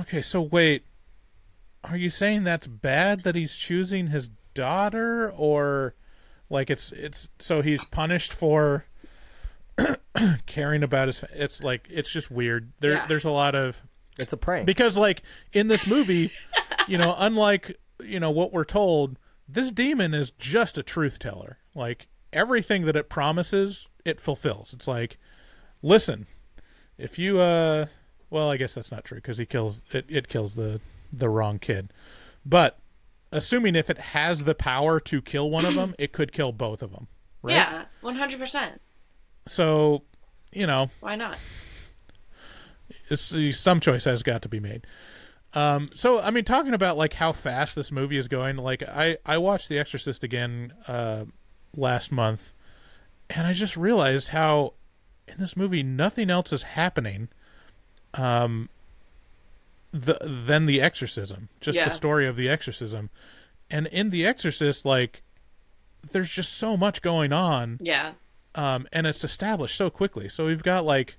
okay, so wait, are you saying that's bad that he's choosing his daughter, or like it's it's so he's punished for caring about his? It's like it's just weird. There, Yeah. there's a lot of It's a prank. because like in this movie, you know, unlike you know what we're told, this demon is just a truth teller. Like everything that it promises, it fulfills. It's like, listen, if you uh, well, I guess that's not true because he kills it. It kills the the wrong kid, but assuming if it has the power to kill one of them, it could kill both of them. Right? yeah, one hundred percent. So, you know, Why not? some choice has got to be made. Um, so I mean, talking about like how fast this movie is going, like I I watched The Exorcist again uh, last month, and I just realized how in this movie nothing else is happening, um, the than the exorcism, just Yeah. the story of the exorcism, and in the Exorcist, like there's just so much going on Yeah, um, and it's established so quickly. So we've got like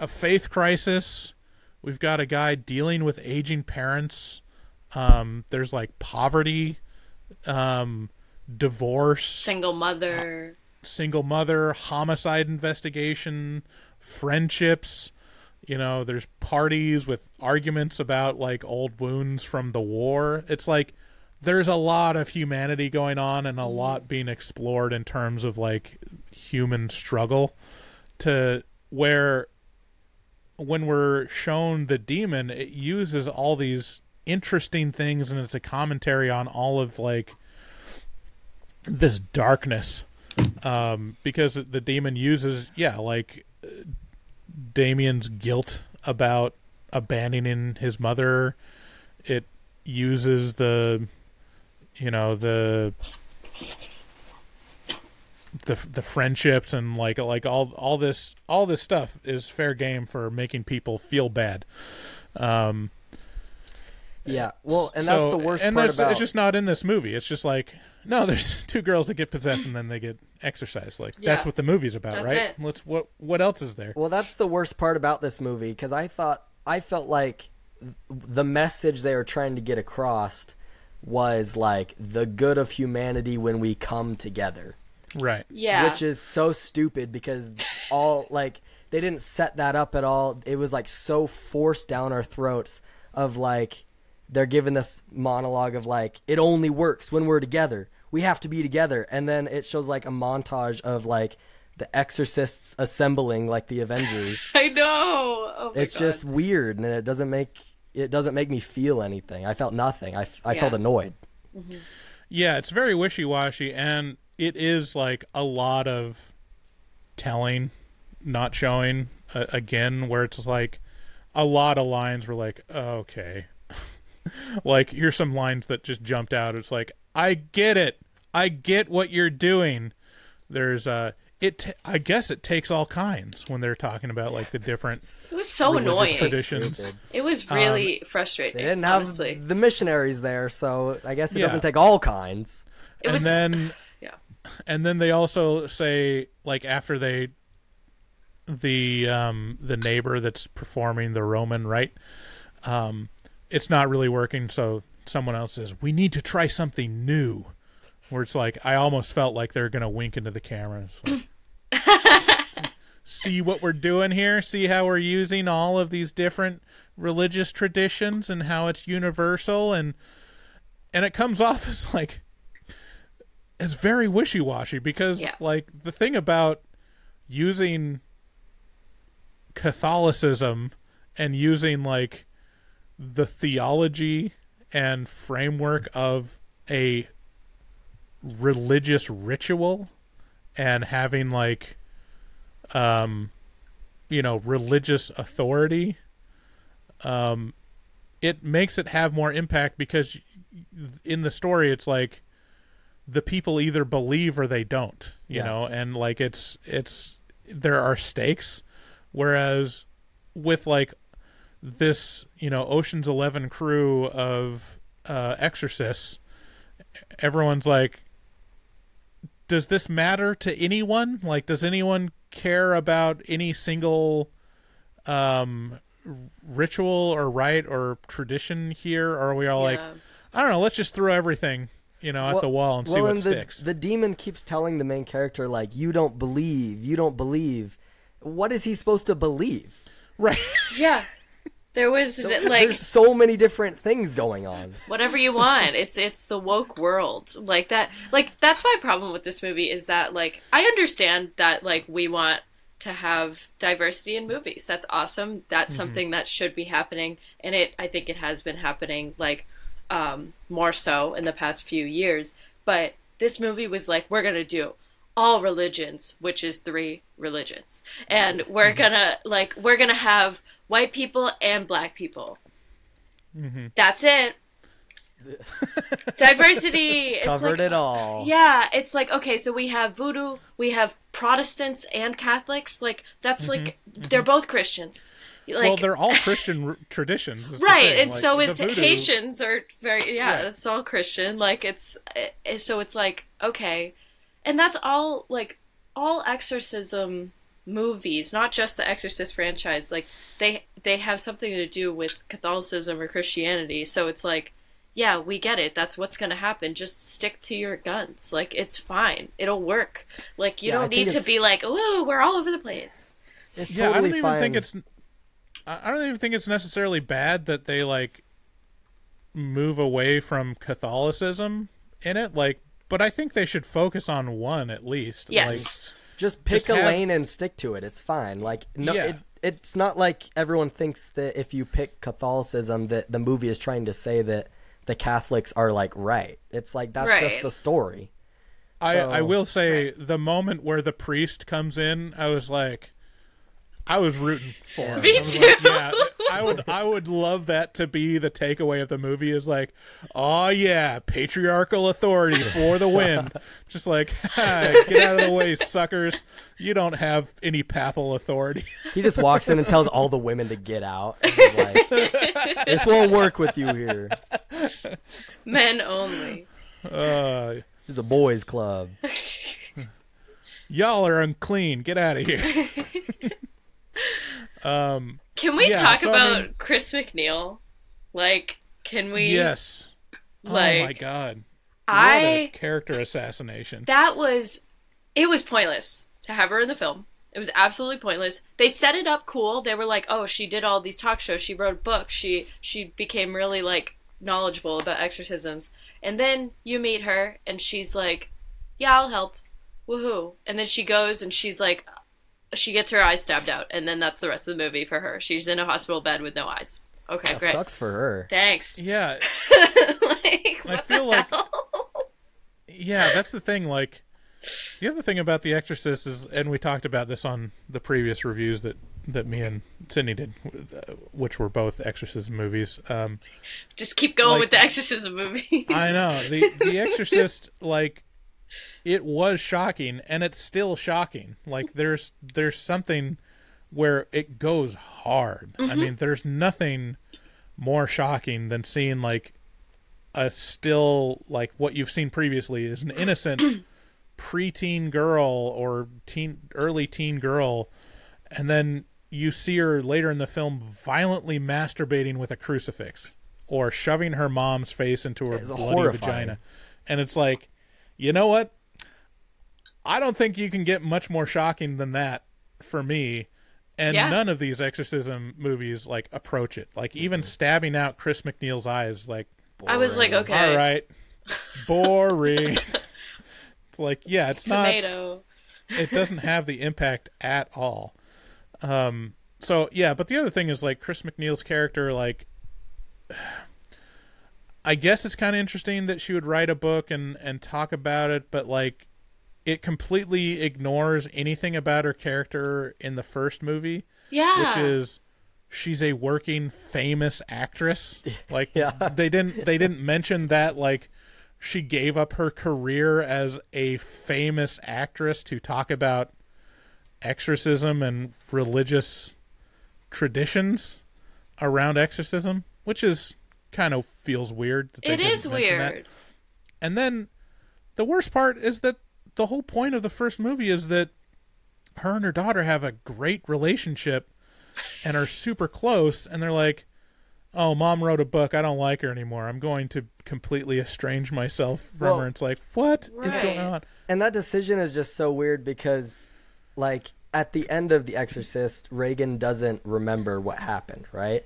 a faith crisis. We've got a guy dealing with aging parents. Um, there's like poverty, um, divorce, single mother. single mother, homicide investigation, friendships. You know, there's parties with arguments about like old wounds from the war. It's like there's a lot of humanity going on and a lot being explored in terms of like human struggle to where when we're shown the demon it uses all these interesting things and it's a commentary on all of like this darkness um, because the demon uses yeah like Damien's guilt about abandoning his mother. It uses the you know the the the friendships and like like all all this all this stuff is fair game for making people feel bad. Um, Yeah. Well, and so- that's the worst and part that's, about it's just not in this movie. It's just like no, there's two girls that get possessed and then they get exorcised. Like that's what the movie's about, That's right? it. Let's what what else is there? Well, that's the worst part about this movie because I thought I felt like the message they were trying to get across was like the good of humanity when we come together, Right. Yeah, which is so stupid because all like they didn't set that up at all. It was like so forced down our throats of like they're giving this monologue of like it only works when we're together. We have to be together, and then it shows like a montage of like the exorcists assembling like the Avengers. I know. Oh my it's God. just weird, and it doesn't make it doesn't make me feel anything. I felt nothing. I, I felt Yeah. annoyed. Mm-hmm. Yeah, it's very wishy washy, and it is like a lot of telling, not showing. Uh, again, where it's like a lot of lines were like, okay, like here's some lines that just jumped out. It's like I get it, I get what you're doing. There's uh it. T- I guess it takes all kinds when they're talking about like the different it was so annoying. traditions. Stupid. It was really frustrating. They didn't have honestly. the missionaries there, so I guess it Yeah. doesn't take all kinds. It and was then yeah. and then they also say like after they the um the neighbor that's performing the roman rite um, it's not really working. So someone else says, "We need to try something new." Where it's like I almost felt like they're gonna wink into the camera. Like, See what we're doing here. See how we're using all of these different religious traditions and how it's universal and and it comes off as like as very wishy-washy because Yeah. like the thing about using Catholicism and using like the theology and framework of a religious ritual and having like um you know religious authority um it makes it have more impact because in the story it's like the people either believe or they don't you Yeah. know? And like it's it's there are stakes. Whereas with like this you know oceans 11 crew of uh exorcists everyone's like does this matter to anyone? Like does anyone care about any single um ritual or rite or tradition here? Or are we all like i don't know let's just throw everything you know at the wall and see what and the, sticks The demon keeps telling the main character like, "You don't believe. You don't believe." What is he supposed to believe? right Yeah. There was like There's so many different things going on. whatever you want. It's it's the woke world. Like that like that's my problem with this movie is that like I understand that like we want to have diversity in movies. That's awesome. That's mm-hmm. something that should be happening and it I think it has been happening like um more so in the past few years. But this movie was like we're going to do all religions, which is three religions. And we're Mm-hmm. gonna like we're gonna have white people and black people. Mm-hmm. That's it. Diversity. It's Covered like, it all. Yeah, it's like okay, so we have voodoo, we have Protestants and Catholics. Like that's like they're both Christians. Like well they're all christian r- traditions right, and Like, so the is voodoo- Haitians are very yeah, Right. it's all Christian. Like it's it, so it's like okay, and that's all like all exorcism movies, not just the Exorcist franchise. Like they they have something to do with Catholicism or Christianity. So it's like yeah, we get it. That's what's going to happen. Just stick to your guns. Like it's fine. It'll work. Like you Yeah, don't think need to it's- be like, "Ooh, we're all over the place." It's yeah totally i don't even fine. think it's i I don't even think it's necessarily bad that they like move away from catholicism in it like but i think they should focus on one at least Yes. just pick just a have- lane and stick to it. It's fine. Like no, Yeah. it, it's not like everyone thinks that if you pick Catholicism, that the movie is trying to say that the Catholics are like right. It's like that's just the story. I, I will say the moment where the priest comes in, I was like, I was rooting for him. Me I was too. Like, yeah, I would I would love that to be the takeaway of the movie is like, oh yeah, patriarchal authority for the win. Just like, get out of the way, suckers. You don't have any papal authority. He just walks in and tells all the women to get out. Like, this won't work with you here. Men only. Uh, It's a boys' club. y'all are unclean. Get out of here. Um, can we Yeah, talk so, I about mean- Chris MacNeil? Like, can we? yes. Like, oh my god. What I character assassination. that was it was pointless to have her in the film. It was absolutely pointless. They set it up cool. They were like, "Oh, she did all these talk shows. She wrote books. She she became really like knowledgeable about exorcisms." And then you meet her and she's like, "Yeah, I'll help." Woohoo. And then she goes and she's like she gets her eyes stabbed out and then that's the rest of the movie for her. She's in a hospital bed with no eyes. Okay, That great. sucks for her. Thanks. Yeah, like, I feel the like- hell? yeah, that's the thing. Like, the other thing about The Exorcist is, and we talked about this on the previous reviews that that me and Sydney did, uh, which were both exorcism movies. Um, Just keep going Like- with the exorcism movies. I know the The Exorcist, like, it was shocking, and it's still shocking. Like, there's there's something where it goes hard. I mm-hmm. mean, there's nothing more shocking than seeing like a still like what you've seen previously is an innocent preteen girl or teen early teen girl and then you see her later in the film violently masturbating with a crucifix or shoving her mom's face into her bloody horrifying. vagina. And it's like, you know what? I don't think you can get much more shocking than that for me. And Yeah. none of these exorcism movies like approach it. Like even stabbing out Chris MacNeil's eyes, like I was like, okay, all right, boring. it's like, yeah, it's not tomato. it doesn't have the impact at all. Um, so yeah, but the other thing is like Chris MacNeil's character, like, I guess it's kind of interesting that she would write a book and and talk about it, but like, it completely ignores anything about her character in the first movie, Yeah. which is she's a working famous actress. Like, Yeah. they didn't they didn't mention that like she gave up her career as a famous actress to talk about exorcism and religious traditions around exorcism, which is kind of feels weird. That they it didn't is mention that. And then the worst part is that the whole point of the first movie is that her and her daughter have a great relationship and are super close and they're like oh mom wrote a book i don't like her anymore i'm going to completely estrange myself from Well- her it's like what is going on And that decision is just so weird because, like, at the end of The Exorcist, Regan doesn't remember what happened, right?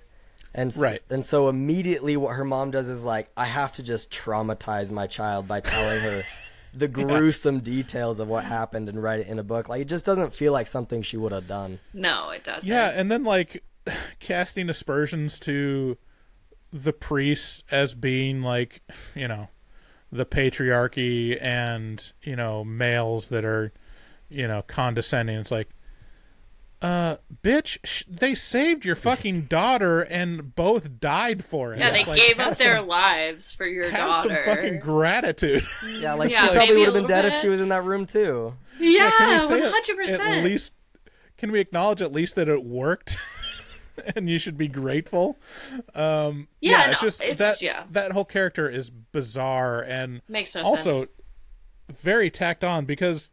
And s- Right. And so immediately, what her mom does is like, I have to just traumatize my child by telling her the gruesome details of what happened and write it in a book. Like, it just doesn't feel like something she would have done. No, it doesn't. yeah and then like casting aspersions to the priests as being like you know the patriarchy and you know males that are you know condescending it's like uh bitch sh- they saved your fucking daughter and both died for it Yeah, they like, gave up their some, lives for your daughter. have daughter. some fucking gratitude Yeah, like Yeah, she probably would have been little dead if she was in that room too. yeah, can we say one at- hundred at least can we acknowledge at least that it worked and you should be grateful um Yeah, it's no, just it's- that yeah. that whole character is bizarre and Makes no also sense. very tacked on because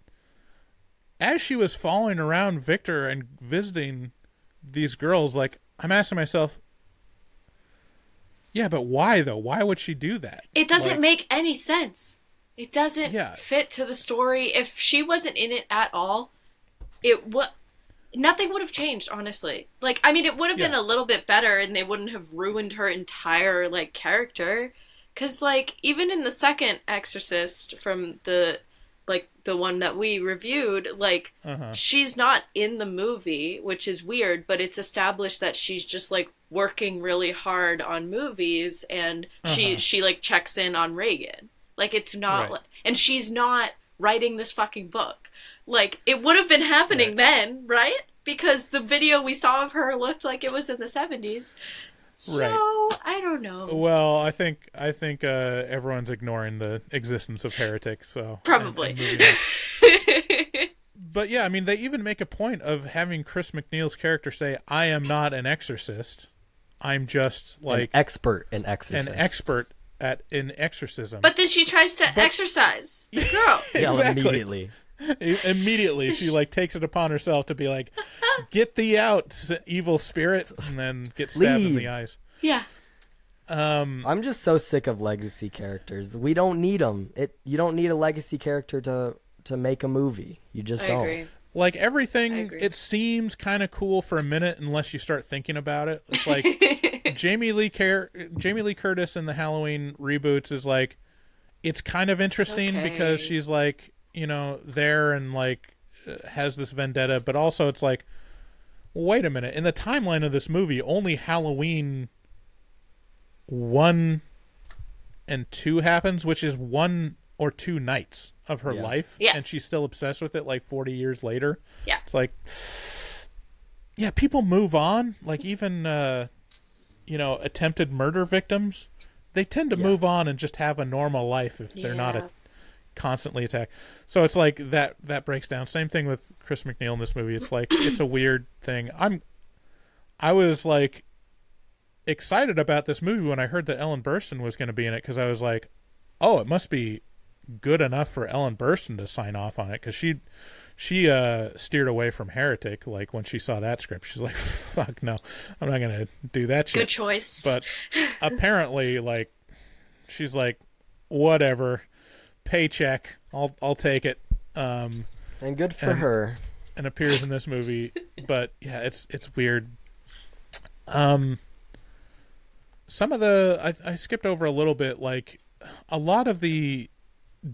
as she was following around Victor and visiting these girls like I'm asking myself yeah but why though why would she do that It doesn't Like- make any sense. It doesn't Yeah. fit to the story. If she wasn't in it at all, it what nothing would have changed, honestly. Like I mean it would have been a little bit better and they wouldn't have ruined her entire like character cuz like even in the second Exorcist from the the one that we reviewed, like Uh-huh. she's not in the movie, which is weird, but it's established that she's just like working really hard on movies and she Uh-huh. she like checks in on Regan. Like it's not Right. like and she's not writing this fucking book. Like it would have been happening Right. then, right? Because the video we saw of her looked like it was in the 70s. So, Right. I don't know. Well, I think I think uh, everyone's ignoring the existence of heretics. So Probably. and- and but yeah, I mean, they even make a point of having Chris MacNeil's character say, "I am not an exorcist. I'm just like an expert in exorcism. an expert at in exorcism." but then she tries to exorcise the girl. Yeah, Exactly. immediately. I- immediately she like takes it upon herself to be like, "Get thee out, evil spirit," and then get stabbed in the eyes. yeah. Um, I'm just so sick of legacy characters. We don't need them. It you don't need a legacy character to to make a movie. You just I don't. agree. like everything it seems kind of cool for a minute unless you start thinking about it it's like jamie lee Car- jamie lee curtis in the halloween reboots is like it's kind of interesting Okay. because she's like you know there and like uh, has this vendetta but also it's like wait a minute in the timeline of this movie only halloween 1 and 2 happens which is one or two nights of her Yeah. life Yeah. and she's still obsessed with it like 40 years later Yeah. it's like yeah people move on like even uh you know attempted murder victims they tend to move on and just have a normal life if they're not a, Yeah. Constantly attack. so it's like that that breaks down same thing with chris macneil in this movie it's like it's a weird thing i'm i was like excited about this movie when i heard that ellen burstyn was going to be in it because i was like oh it must be good enough for ellen burstyn to sign off on it because she she uh steered away from Heretic like when she saw that script. She's like, "Fuck no, I'm not gonna do that shit." Good choice. But apparently, like, she's like, "Whatever, paycheck, I'll I'll take it." Um, And good for And- her. and appears in this movie. But yeah, it's it's weird. Um, some of the I, I skipped over a little bit. Like a lot of the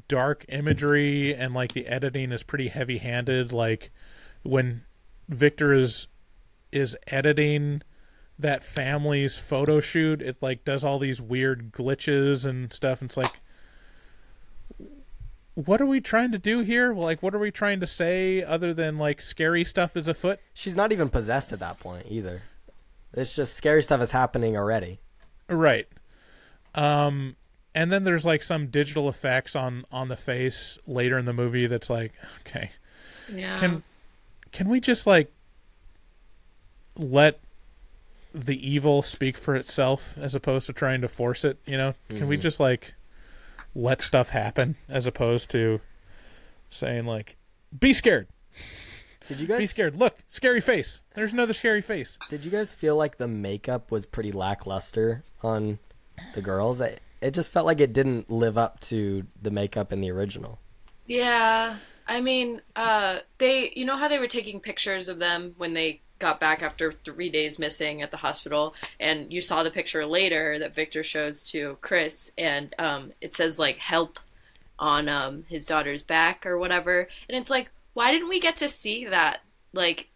dark imagery and like the editing is pretty heavy handed. Like when Victor is is editing that family's photo shoot, it like does all these weird glitches and stuff. And it's like what are we trying to do here? Like, what are we trying to say other than like scary stuff is afoot? She's not even possessed at that point either. It's just scary stuff is happening already. Right. Um, and then there's like some digital effects on on the face later in the movie that's like, okay, yeah. can can we just like let the evil speak for itself as opposed to trying to force it? You know, can we just like let stuff happen as opposed to saying like, be scared, Did you guys be scared. Look, scary face. There's another scary face. did you guys feel like the makeup was pretty lackluster on the girls? It, it just felt like it didn't live up to the makeup in the original. Yeah. I mean, uh, they, you know how they were taking pictures of them when they got back after three days missing at the hospital, and you saw the picture later that Victor shows to Chris, and um, it says like "help" on um, his daughter's back or whatever, and it's like, why didn't we get to see that? Like,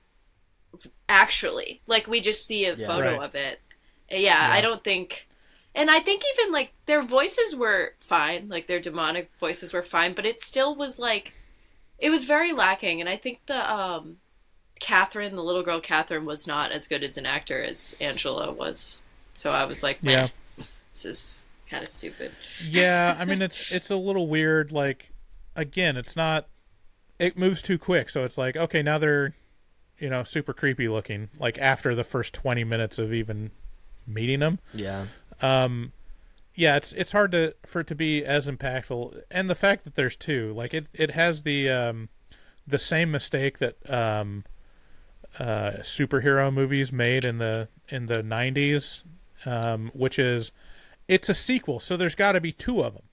actually, like we just see a Yeah. photo Right. of it. Yeah, I don't think and I think even like their voices were fine, like their demonic voices were fine, but it still was like it was very lacking. And I think the um, Catherine, the little girl Catherine, was not as good as an actor as Angela was. So I was like, man, this is kind of stupid. yeah i mean it's it's a little weird like again it's not it moves too quick so it's like okay now they're you know super creepy looking like after the first 20 minutes of even meeting them Yeah. Um, yeah it's it's hard to for it to be as impactful and the fact that there's two like it it has the um the same mistake that um uh superhero movies made in the in the 90s um which is it's a sequel so there's got to be two of them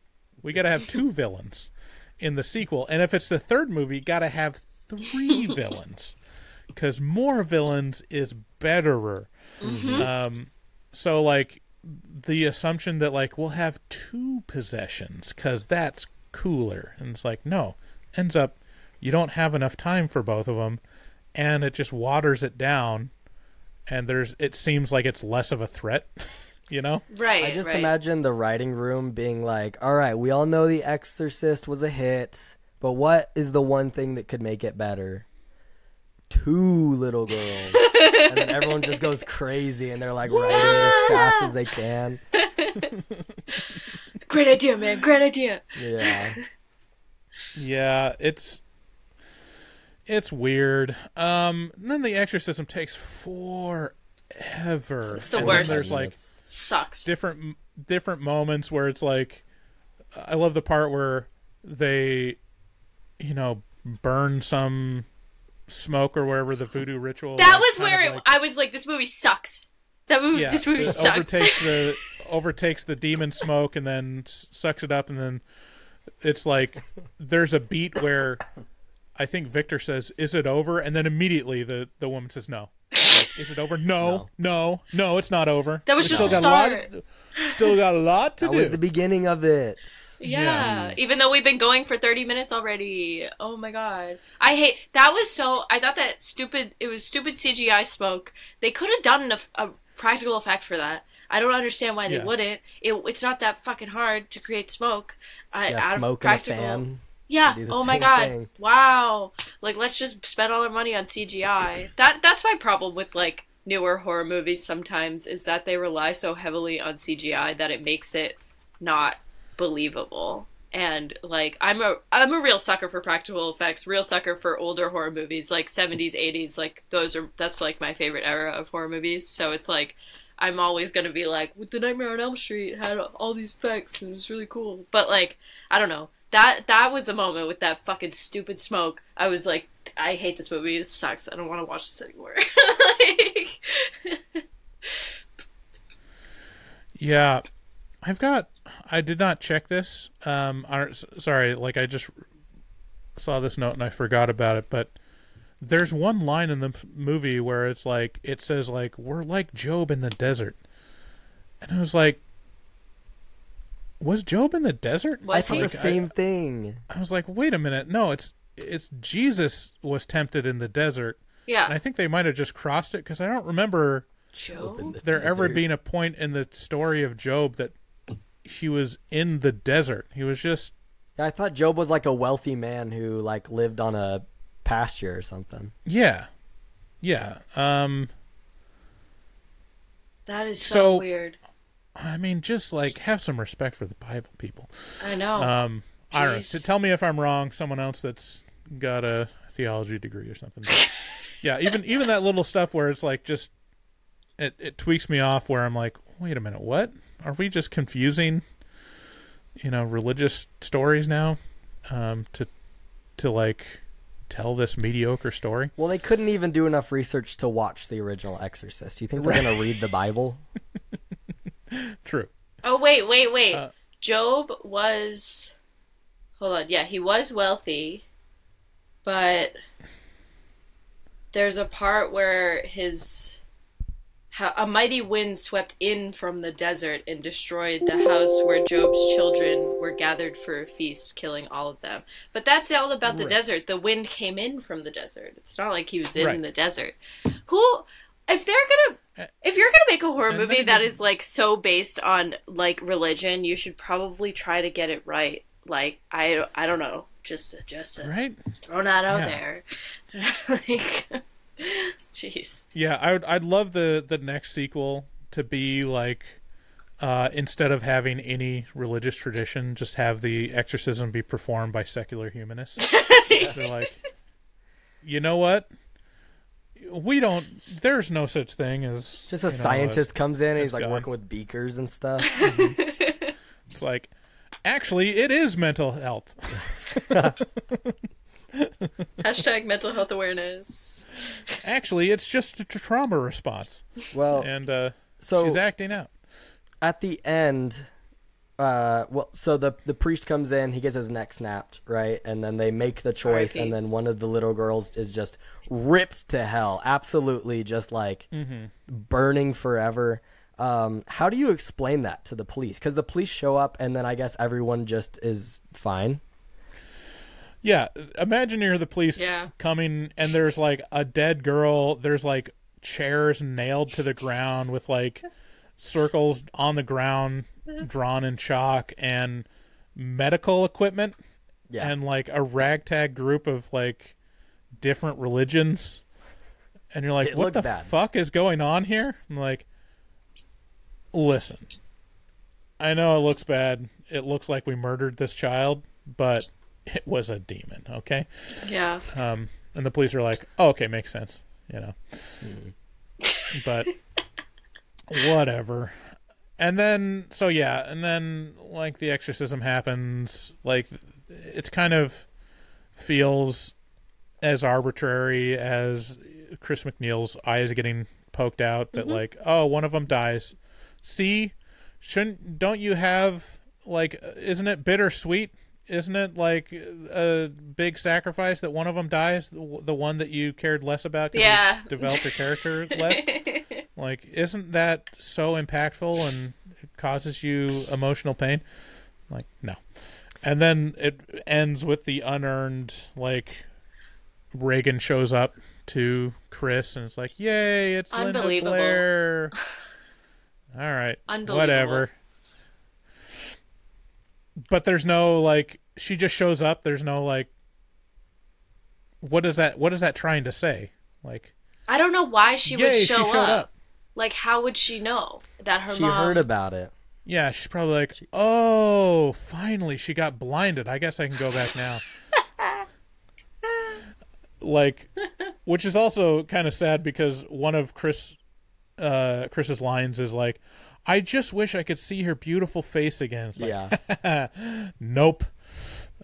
we got to have two villains in the sequel and if it's the third movie got to have three villains cuz more villains is betterer. Um so like the assumption that like we'll have two possessions because that's cooler and it's like no ends up you don't have enough time for both of them and it just waters it down and there's it seems like it's less of a threat you know Right. I just right. imagine the writing room being like, all right, we all know The Exorcist was a hit, but what is the one thing that could make it better? Two little girls. and then everyone just goes crazy and they're like writing it as fast as they can. Great idea, man. Great idea. Yeah. yeah it's it's weird um then the exorcism takes forever It's the and worst. there's like It's- Sucks. different different moments where it's like I love the part where they you know burn some smoke or wherever the voodoo ritual that was where it, like- I was like, this movie sucks. That movie, yeah this movie it sucks. overtakes the overtakes the demon smoke and then sucks it up and then it's like there's a beat where I think Victor says is it over and then immediately the the woman says no Like, is it over no no no, it's not over That was We just still the got a lot still got a lot to That do was the beginning of it. Yeah, even though we've been going for 30 minutes already. Oh my god. I hate that was so I thought that stupid it was stupid CGI smoke. They could have done a, a practical effect for that. I don't understand why they Yeah. wouldn't. It, it's not that fucking hard to create smoke. I, Yeah, out of smoke and a practical- fan. Yeah. Oh my god. thing. Wow. Like let's just spend all our money on CGI. That that's my problem with like newer horror movies sometimes is that they rely so heavily on CGI that it makes it not believable. And like I'm a I'm a real sucker for practical effects, real sucker for older horror movies like 70s, 80s, like those are that's like my favorite era of horror movies. So it's like I'm always gonna be like, with the Nightmare on Elm Street had all these effects and it was really cool. But like, I don't know. That that was a moment with that fucking stupid smoke. I was like, I hate this movie. It sucks. I don't want to watch this anymore. like, Yeah, I've got. I did not check this. Um, I, sorry, like I just saw this note and I forgot about it. But there's one line in the movie where it's like it says like we're like Job in the desert, and I was like, was Job in the desert? I was thought he? the Like, I- same thing. I was like, wait a minute, no, it's it's Jesus was tempted in the desert, Yeah, and I think they might have just crossed it because I don't remember Joe? there ever being a point in the story of Job that he was in the desert. He was just Yeah, I thought Job was like a wealthy man who like lived on a pasture or something. yeah, yeah. Um, That is so, So- weird. I mean, just like have some respect for the Bible, people. I know. Um, I don't know. So tell me if I'm wrong. Someone else that's got a theology degree or something. But, yeah, even even that little stuff where it's like just it it tweaks me off. Where I'm like, wait a minute, what are we just confusing? You know, religious stories now um, to to like tell this mediocre story. Well, they couldn't even do enough research to watch the original Exorcist. Do you think they're gonna read the Bible? True. oh wait, wait, wait. uh, Job was. Hold on. Yeah, he was wealthy, but there's a part where his a mighty wind swept in from the desert and destroyed the house where Job's children were gathered for a feast, killing all of them. But that's all about the Right. desert. The wind came in from the desert. It's not like he was in Right. the desert. Who if they're gonna if you're gonna make a horror And movie that is like so based on like religion, you should probably try to get it right. Like I I don't know, just just uh, Right? throw that out Yeah. there. like, jeez. Yeah, I would. I'd love the the next sequel to be like, uh, instead of having any religious tradition, just have the exorcism be performed by secular humanists. They're like, you know what? We don't. There's no such thing as Just a you know, scientist comes in and he's like gone. working with beakers and stuff. it's like, actually, it is mental health. Hashtag mental health awareness. Actually, it's just a trauma response, Well, and uh, so she's acting out. at the end, uh, well, so the the priest comes in, he gets his neck snapped, right, and then they make the choice, and then one of the little girls is just ripped to hell, absolutely, just like burning forever. Um, how do you explain that to the police? Because the police show up, and then I guess everyone just is fine. Yeah, imagine you're the police Yeah. coming and there's like a dead girl, there's like chairs nailed to the ground with like circles on the ground drawn in chalk and medical equipment Yeah, and like a ragtag group of like different religions. And you're like, It what the bad. fuck is going on here? I'm like, listen, I know it looks bad. It looks like we murdered this child, but it was a demon, okay? Yeah. Um, and the police are like, oh, okay, makes sense, you know. but whatever. And then, so yeah, and then like the exorcism happens. Like it's kind of feels as arbitrary as Chris MacNeil's eye is getting poked out. That mm-hmm. like, oh, one of them dies. See, shouldn't don't you have like, isn't it bittersweet? Isn't it like a big sacrifice that one of them dies, the, one that you cared less about? Yeah. developed your character less. Like, isn't that so impactful and it causes you emotional pain? Like, no. And then it ends with the unearned, like, Regan shows up to Chris and it's like, yay, it's Linda Blair. All right. Unbelievable. Whatever. But there's no, like, she just shows up. There's no, like, what is that? What is that trying to say? Like, I don't know why she yay, would show showed up. up. Like, how would she know that her she mom? heard about it. Yeah, she's probably like, "Oh, finally, she got blinded. I guess I can go back now." like, which is also kind of sad because one of Chris, uh, Chris's lines is like, "I just wish I could see her beautiful face again." It's like, yeah, nope.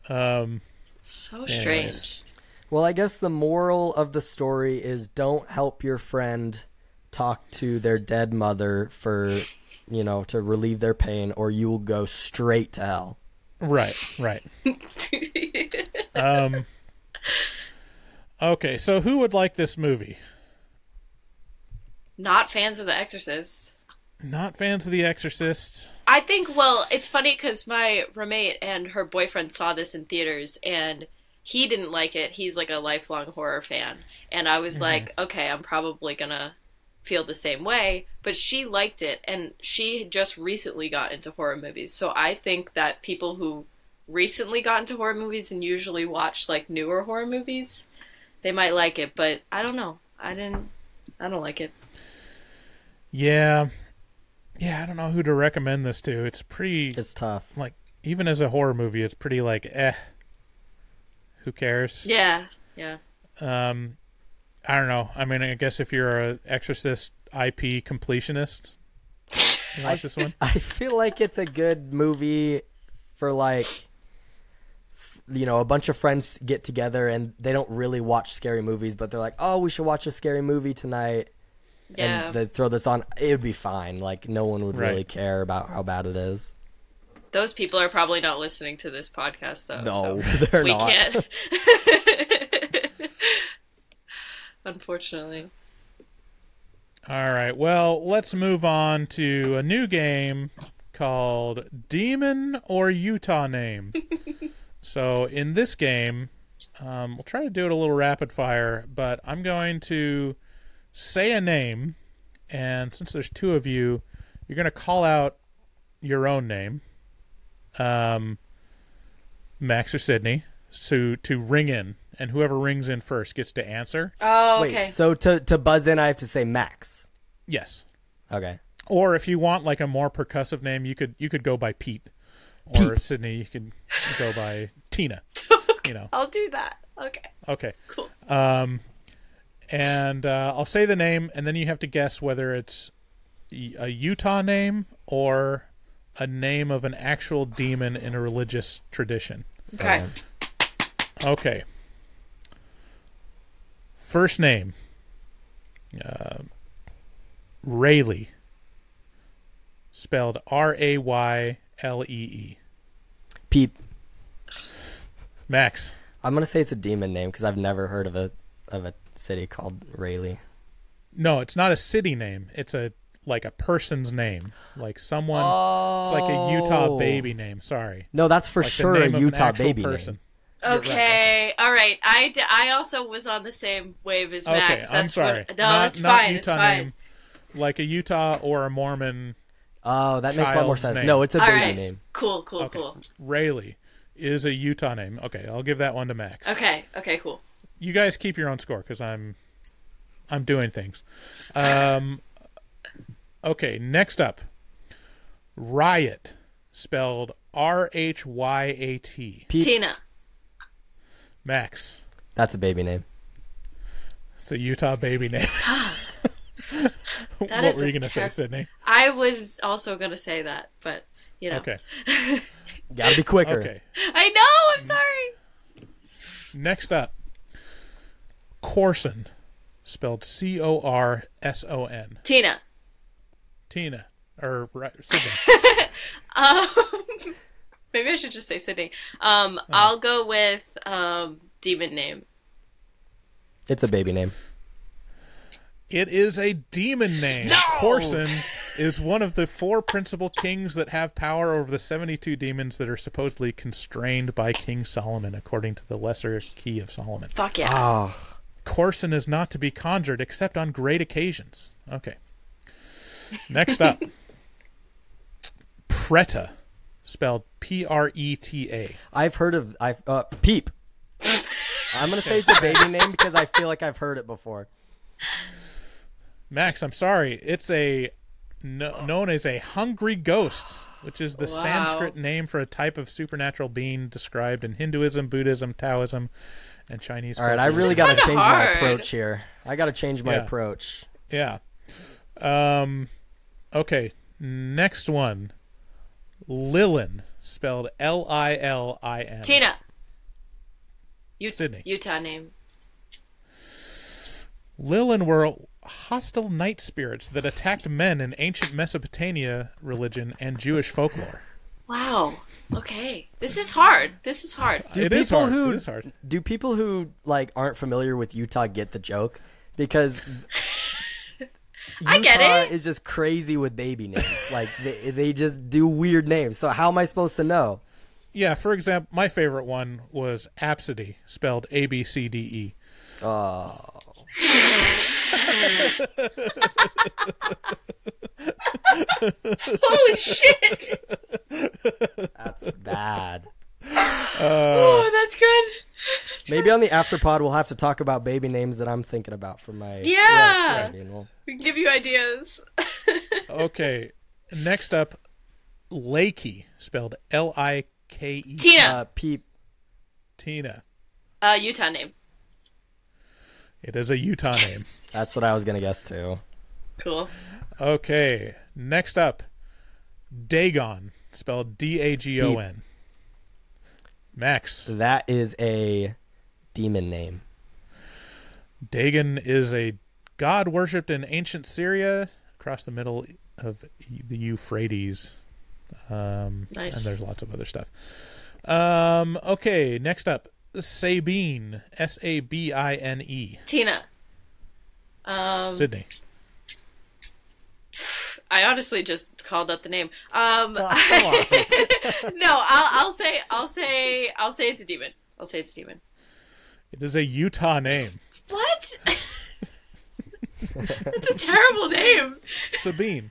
Um, So Anyways. strange. Well, I guess the moral of the story is don't help your friend talk to their dead mother for, you know, to relieve their pain, or you will go straight to hell. right, right. Um, okay, so who would like this movie? Not fans of The Exorcist. Not fans of The Exorcist. I think, well, it's funny because my roommate and her boyfriend saw this in theaters and he didn't like it. He's like a lifelong horror fan. And I was like, okay, I'm probably going to feel the same way. But she liked it and she just recently got into horror movies. So I think that people who recently got into horror movies and usually watch like newer horror movies, they might like it. But I don't know. I didn't, I don't like it. Yeah, yeah. I don't know who to recommend this to. It's pretty It's tough. like even as a horror movie, it's pretty like eh. Who cares? Yeah. Yeah. Um, I don't know. I mean, I guess if you're a Exorcist IP completionist, you watch this one. I feel like it's a good movie for like you know, a bunch of friends get together and they don't really watch scary movies, but they're like, "Oh, we should watch a scary movie tonight." Yeah. And they throw this on. It would be fine. Like no one would really care about how bad it is. Those people are probably not listening to this podcast, though. No, so they're we not. can't. Unfortunately. All right. Well, let's move on to a new game called Demon or Utah Name. so, in this game, um, we'll try to do it a little rapid fire, but I'm going to say a name, and since there's two of you, you're going to call out your own name, um, Max or Sydney, to to ring in, and whoever rings in first gets to answer. Oh, Wait, okay. so to to buzz in, I have to say Max. Yes. Okay. Or if you want like a more percussive name, you could you could go by Pete. Or Sydney, you could go by Tina. You know. I'll do that. Okay. Okay. Cool. Um, and uh, I'll say the name, and then you have to guess whether it's a Utah name or a name of an actual demon in a religious tradition. Okay. Okay. First name. Uh, Rayleigh. Spelled R A Y L E E. Pete. Max. I'm gonna say it's a demon name because I've never heard of a of a city called Rayleigh. No, it's not a city name. It's a like a person's name. Like someone. Oh. It's like a Utah Oh. baby name. Sorry. No, that's for Like sure a name of an Utah baby person. name. Okay. All right. I, d- I also was on the same wave as Max. Okay, Max. I'm sorry. What, no, not, that's not fine. Utah it's fine. name. Like a Utah or a Mormon. Oh, that makes a lot more sense. name. No, it's a All baby right. name. Cool. Cool. Okay. Cool. Rayleigh is a Utah name. Okay, I'll give that one to Max. Okay. Okay. Cool. you guys keep your own score because I'm I'm doing things. Um, okay, next up, riot, spelled R H Y A T. Tina. Max, that's a baby name. it's a Utah baby name. what were you gonna say, Sydney? I was also gonna say that, but you know. Okay, Gotta be quicker. okay. I know. I'm sorry. Next up, Corson, spelled C O R S O N. Tina. Tina or right, Sydney. Um, maybe I should just say Sydney. Um, Oh. I'll go with um, demon name. It's a baby name. It is a demon name. No! Corson is one of the four principal kings that have power over the 72 demons that are supposedly constrained by King Solomon, according to the Lesser Key of Solomon. Fuck yeah. Oh, Corson is not to be conjured except on great occasions. Okay. Next up Preta, spelled P R E T A. I've heard of I uh, Peep. I'm gonna say it's a baby name because I feel like I've heard it before. Max, I'm sorry. It's a no, known as a hungry ghost, which is the Wow. Sanskrit name for a type of supernatural being described in Hinduism, Buddhism, Taoism, and Chinese. All right, I really got to kinda change my approach here. I got to change my Yeah. approach. Yeah. Um. Okay. Next one. Lilin, spelled L I L I N. Tina. U- Sydney. Utah name. Lilin were hostile night spirits that attacked men in ancient Mesopotamia religion and Jewish folklore. Wow. Okay. This is hard. This is hard. Do It is people hard. who It is hard. do people who like aren't familiar with Utah get the joke? Because I get Utah it. is just crazy with baby names. like they they just do weird names. So how am I supposed to know? Yeah, for example, my favorite one was Absidy, spelled A B C D E. Oh, Holy shit. that's bad. Oh, that's good. Maybe on the afterpod we'll have to talk about baby names that I'm thinking about for my Yeah. Right, right, well, We can give you ideas. Okay, next up, Lakey, spelled L I K E. Tina. uh, peep. Tina. Uh, Utah name. It is a Utah name. That's what I was gonna guess too. Cool. Okay, next up, Dagon, spelled D A G O N. Max. That is a demon name. Dagon is a god worshipped in ancient Syria across the middle of the Euphrates. Um, Nice. And there's lots of other stuff. Um, okay, next up, Sabine, S A B I N E. Tina. Um, Sydney. I honestly just called out the name. Um, no, I'll, I'll say, I'll say, I'll say it's a demon. I'll say it's a demon. It is a Utah name. What? It's a terrible name. Sabine.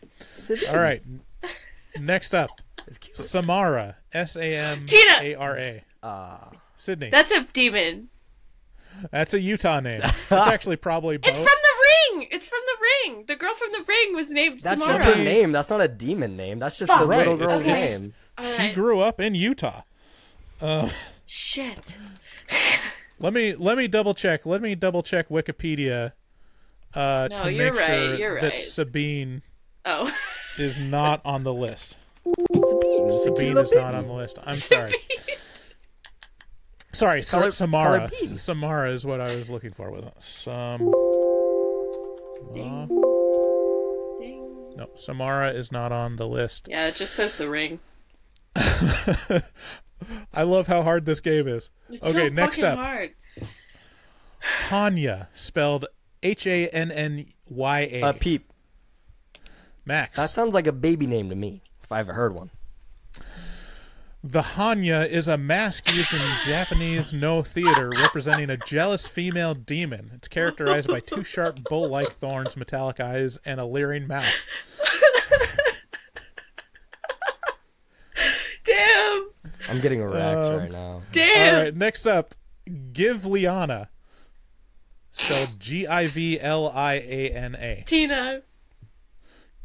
All right. Next up, It's cute. Samara, S A M Tina. A R A. Uh, Sydney. That's a demon. That's a Utah name. It's actually probably both. It's from the ring. It's from the ring. The girl from the ring was named that's Samara. just her name. That's not a demon name. That's just Fuck. the little girl's it's- name. All she right. grew up in Utah. Shit. Let me let me double check. Let me double check Wikipedia uh, No, to you're make right, sure you're that. Sabine Oh. is not on the list. Sabine. It's a cute Sabine is not on the list. I'm sorry. Sorry, Call sorry Samara. call. Samara is what I was looking for with some. Ding. No, Samara is not on the list. Yeah, it just says the ring. I love how hard this game is. It's okay, so next up, hard. Hanya, spelled H A N N Y A. Uh, peep. Max. That sounds like a baby name to me. If I ever heard one. The Hanya is a mask used in Japanese Noh theater representing a jealous female demon. It's characterized by two sharp bull-like thorns, metallic eyes, and a leering mouth. Damn. I'm getting wrecked Um, right now. Damn. All right, next up, Givliana, spelled G-I-V-L-I-A-N-A. Tina.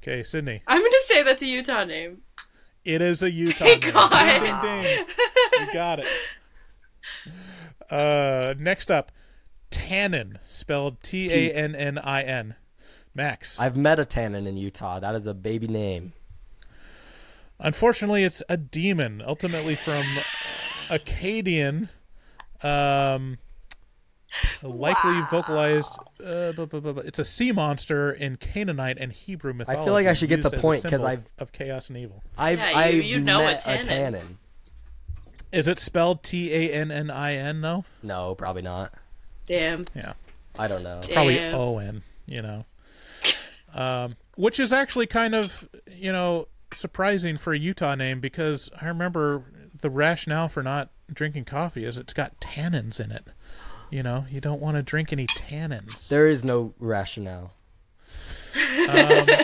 Okay, Sydney. I'm gonna say that's a Utah name. It is a Utah Thank name. God. Ding, ding, ding. You got it. Uh, next up, Tannin, spelled T-A-N-N-I-N. Max. I've met a Tannin in Utah. That is a baby name. Unfortunately, it's a demon, ultimately from Akkadian, um, likely vocalized. Uh, bu- bu- bu- bu- it's a sea monster in Canaanite and Hebrew mythology. I feel like I should get the point a point 'cause symbol I've- of chaos and evil. I've Yeah, you- I've you know a met a Tannin. Tannin. Is it spelled T A N N I N? No, No, probably not. Damn. yeah, I don't know. probably Damn. O N. You know, um, which is actually kind of you know surprising for a Utah name because I remember the rationale for not drinking coffee is it's got tannins in it. You know, you don't want to drink any tannins. There is no rationale.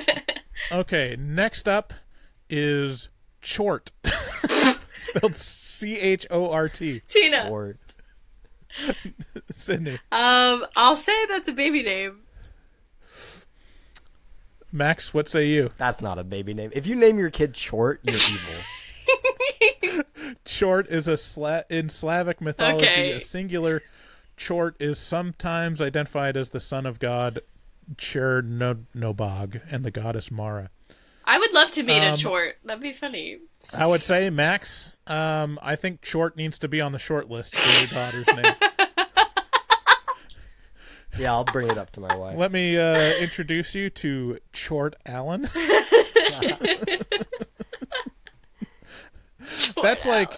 Okay, next up is Chort, spelled C H O R T. Tina. Or Sydney, Um, I'll say that's a baby name. Max, what say you? that's not a baby name. If you name your kid Chort, you're evil. Chort is a Sla- in Slavic mythology. Okay. A singular Chort is sometimes identified as the son of god Chernobog and the goddess Mara. I would love to meet Um, a chort. That'd be funny. I would say, Max, um, I think Chort needs to be on the short list for your daughter's name. Yeah, I'll bring it up to my wife. Let me uh, introduce you to Chort Allen. that's like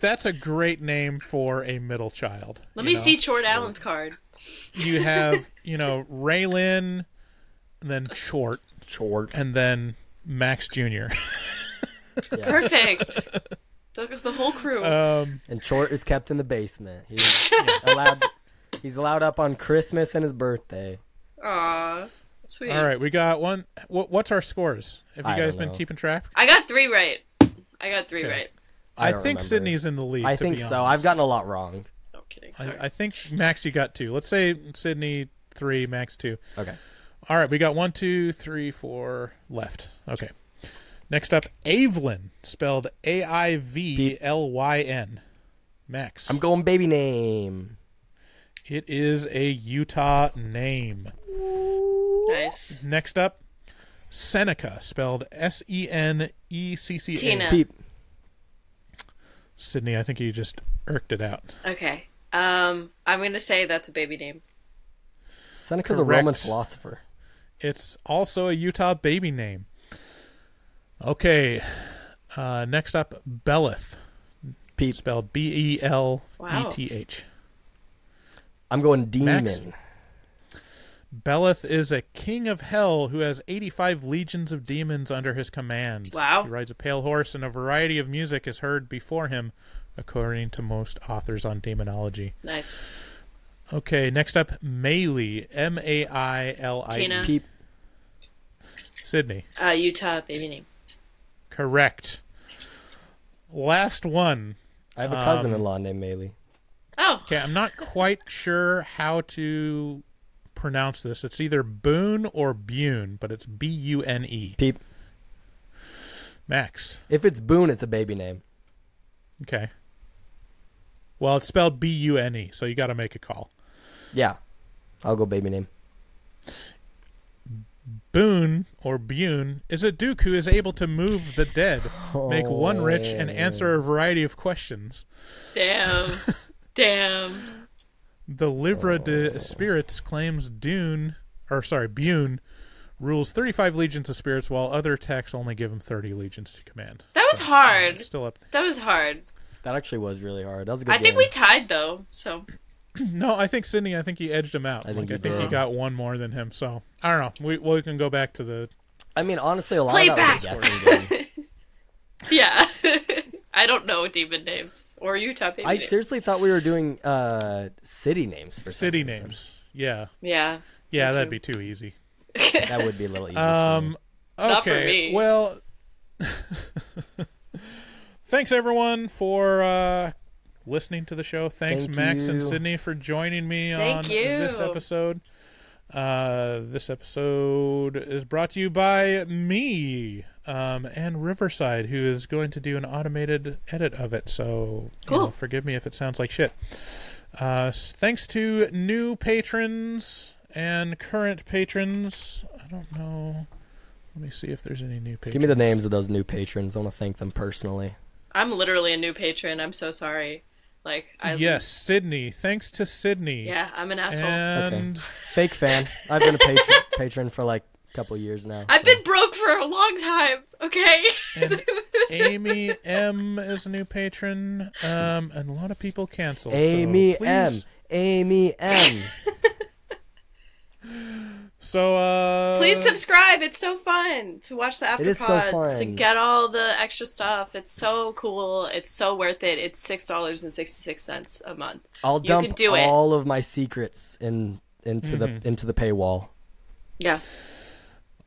that's a great name for a middle child. Let me know? see Chort Allen's card. You have you know Raylin, and then Chort, Chort. and then Max Jr. Perfect. the, the whole crew. Um, And Chort is kept in the basement. He's allowed. He's allowed up on Christmas and his birthday. Aw, sweet. all right, we got one. What, what's our scores? Have you I guys been keeping track? I got three right. I got three Okay. right. I I, think remember. Sydney's in the lead. I to think be so. I've gotten a lot wrong. No kidding. Sorry. I, I think Max, you got two. Let's say Sydney three, Max two. Okay. All right, we got one, two, three, four left. Okay. Next up, Avelyn, spelled A I V L Y N. Max. I'm going baby name. It is a Utah name. nice. Next up, Seneca, spelled S E N E C C A. Tina. Beep. Sydney, I think you just irked it out. Okay. Um, I'm gonna say that's a baby name. Seneca's a Roman philosopher. It's also a Utah baby name. Okay. Uh, next up, Beleth, Beep. spelled B E L E T H. I'm going demon. Max? Beleth is a king of hell who has 85 legions of demons under his command. Wow. He rides a pale horse, and a variety of music is heard before him, according to most authors on demonology. Nice. Okay, next up, Maili, M A I L I E. Tina. Peep. Sydney. Uh, Utah baby name. Correct. Last one. I have a Um, cousin-in-law named Maylee. Oh, Okay, I'm not quite sure how to pronounce this. It's either Boone or Bune, but it's B U N E. Peep. Max. If it's Boone, it's a baby name. Okay. Well, it's spelled B U N E, so you got to make a call. Yeah. I'll go baby name. Boone or Bune is a duke who is able to move the dead, make one rich, and answer a variety of questions. damn. damn. The Livre des Esperitz claims Dune, or sorry, Bune, rules 35 legions of spirits, while other texts only give him 30 legions to command. That was um, hard. It's still up. That was hard. That actually was really hard. That was a good I think we tied though. So No, I think Sydney. I think he edged him out. I think like, I he think he got one more than him. So I don't know. We well, we can go back to the. I mean, honestly, a lot Play of that was a guessing yeah, I don't know demon names or Utah baby I names. seriously thought we were doing uh, city names for City reason. names. Yeah, yeah. yeah, that'd too. be too easy. That would be a little easy. Um, Not for okay. me. Well, thanks everyone for uh, listening to the show. Thanks Thank Max and. Sydney for joining me Thank on you. this episode. Uh, this episode is brought to you by me um, and Riverside, who is going to do an automated edit of it. So, you know, forgive me if it sounds like shit. Uh, thanks to new patrons and current patrons. I don't know. Let me see if there's any new patrons. Give me the names of those new patrons. I want to thank them personally. I'm literally a new patron. I'm so sorry. Like I Yes, Sydney. Thanks to Sydney. Yeah, I'm an asshole. And Fake fan. I've been a patron, patron for like a couple years now. I've so- been broke for a long time. Okay. and Amy M is a new patron. Um, and a lot of people canceled. so Amy M. please- Amy M. So uh, Please subscribe. It's so fun to watch the It is so afterpods, to get all the extra stuff. It's so cool. It's so worth it. It's six dollars and sixty six cents a month. I'll You dump can do it. all of my secrets in into Mm-hmm. the into the paywall. Yeah.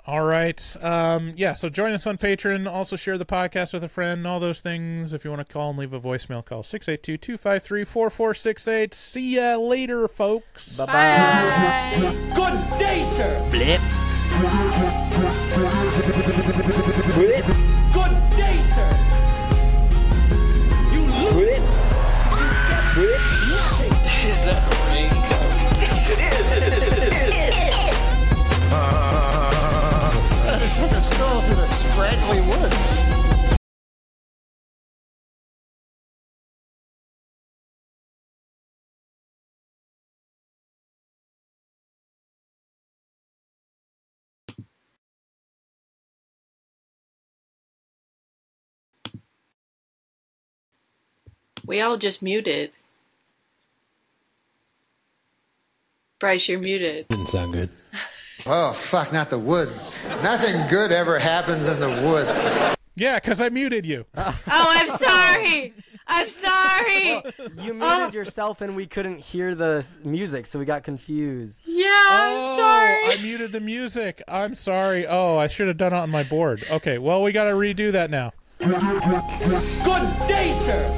All right. Um, yeah, so join us on Patreon. Also share the podcast with a friend, all those things. If you want to call and leave a voicemail, call 682 253 4468. See ya later, folks. Bye bye. Bye. Good day, sir. Blip. Good day, sir. You look. Is that the raincoat? Yes, it took a stroll through the scraggly woods. We all just muted. Bryce, you're muted. Didn't sound good. Oh, fuck, not the woods. Nothing good ever happens in the woods. Yeah, because I muted you. Oh, I'm sorry. I'm sorry. You oh. muted Oh. yourself and we couldn't hear the music, so we got confused. Yeah, I'm oh, sorry. I muted the music. I'm sorry. Oh, I should have done it on my board. Okay, well, we got to redo that now. Good day, sir.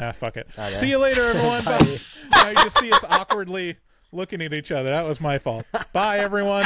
Ah, fuck it. Okay. See you later, everyone. Bye. now you just see us awkwardly looking at each other. That was my fault. Bye, everyone.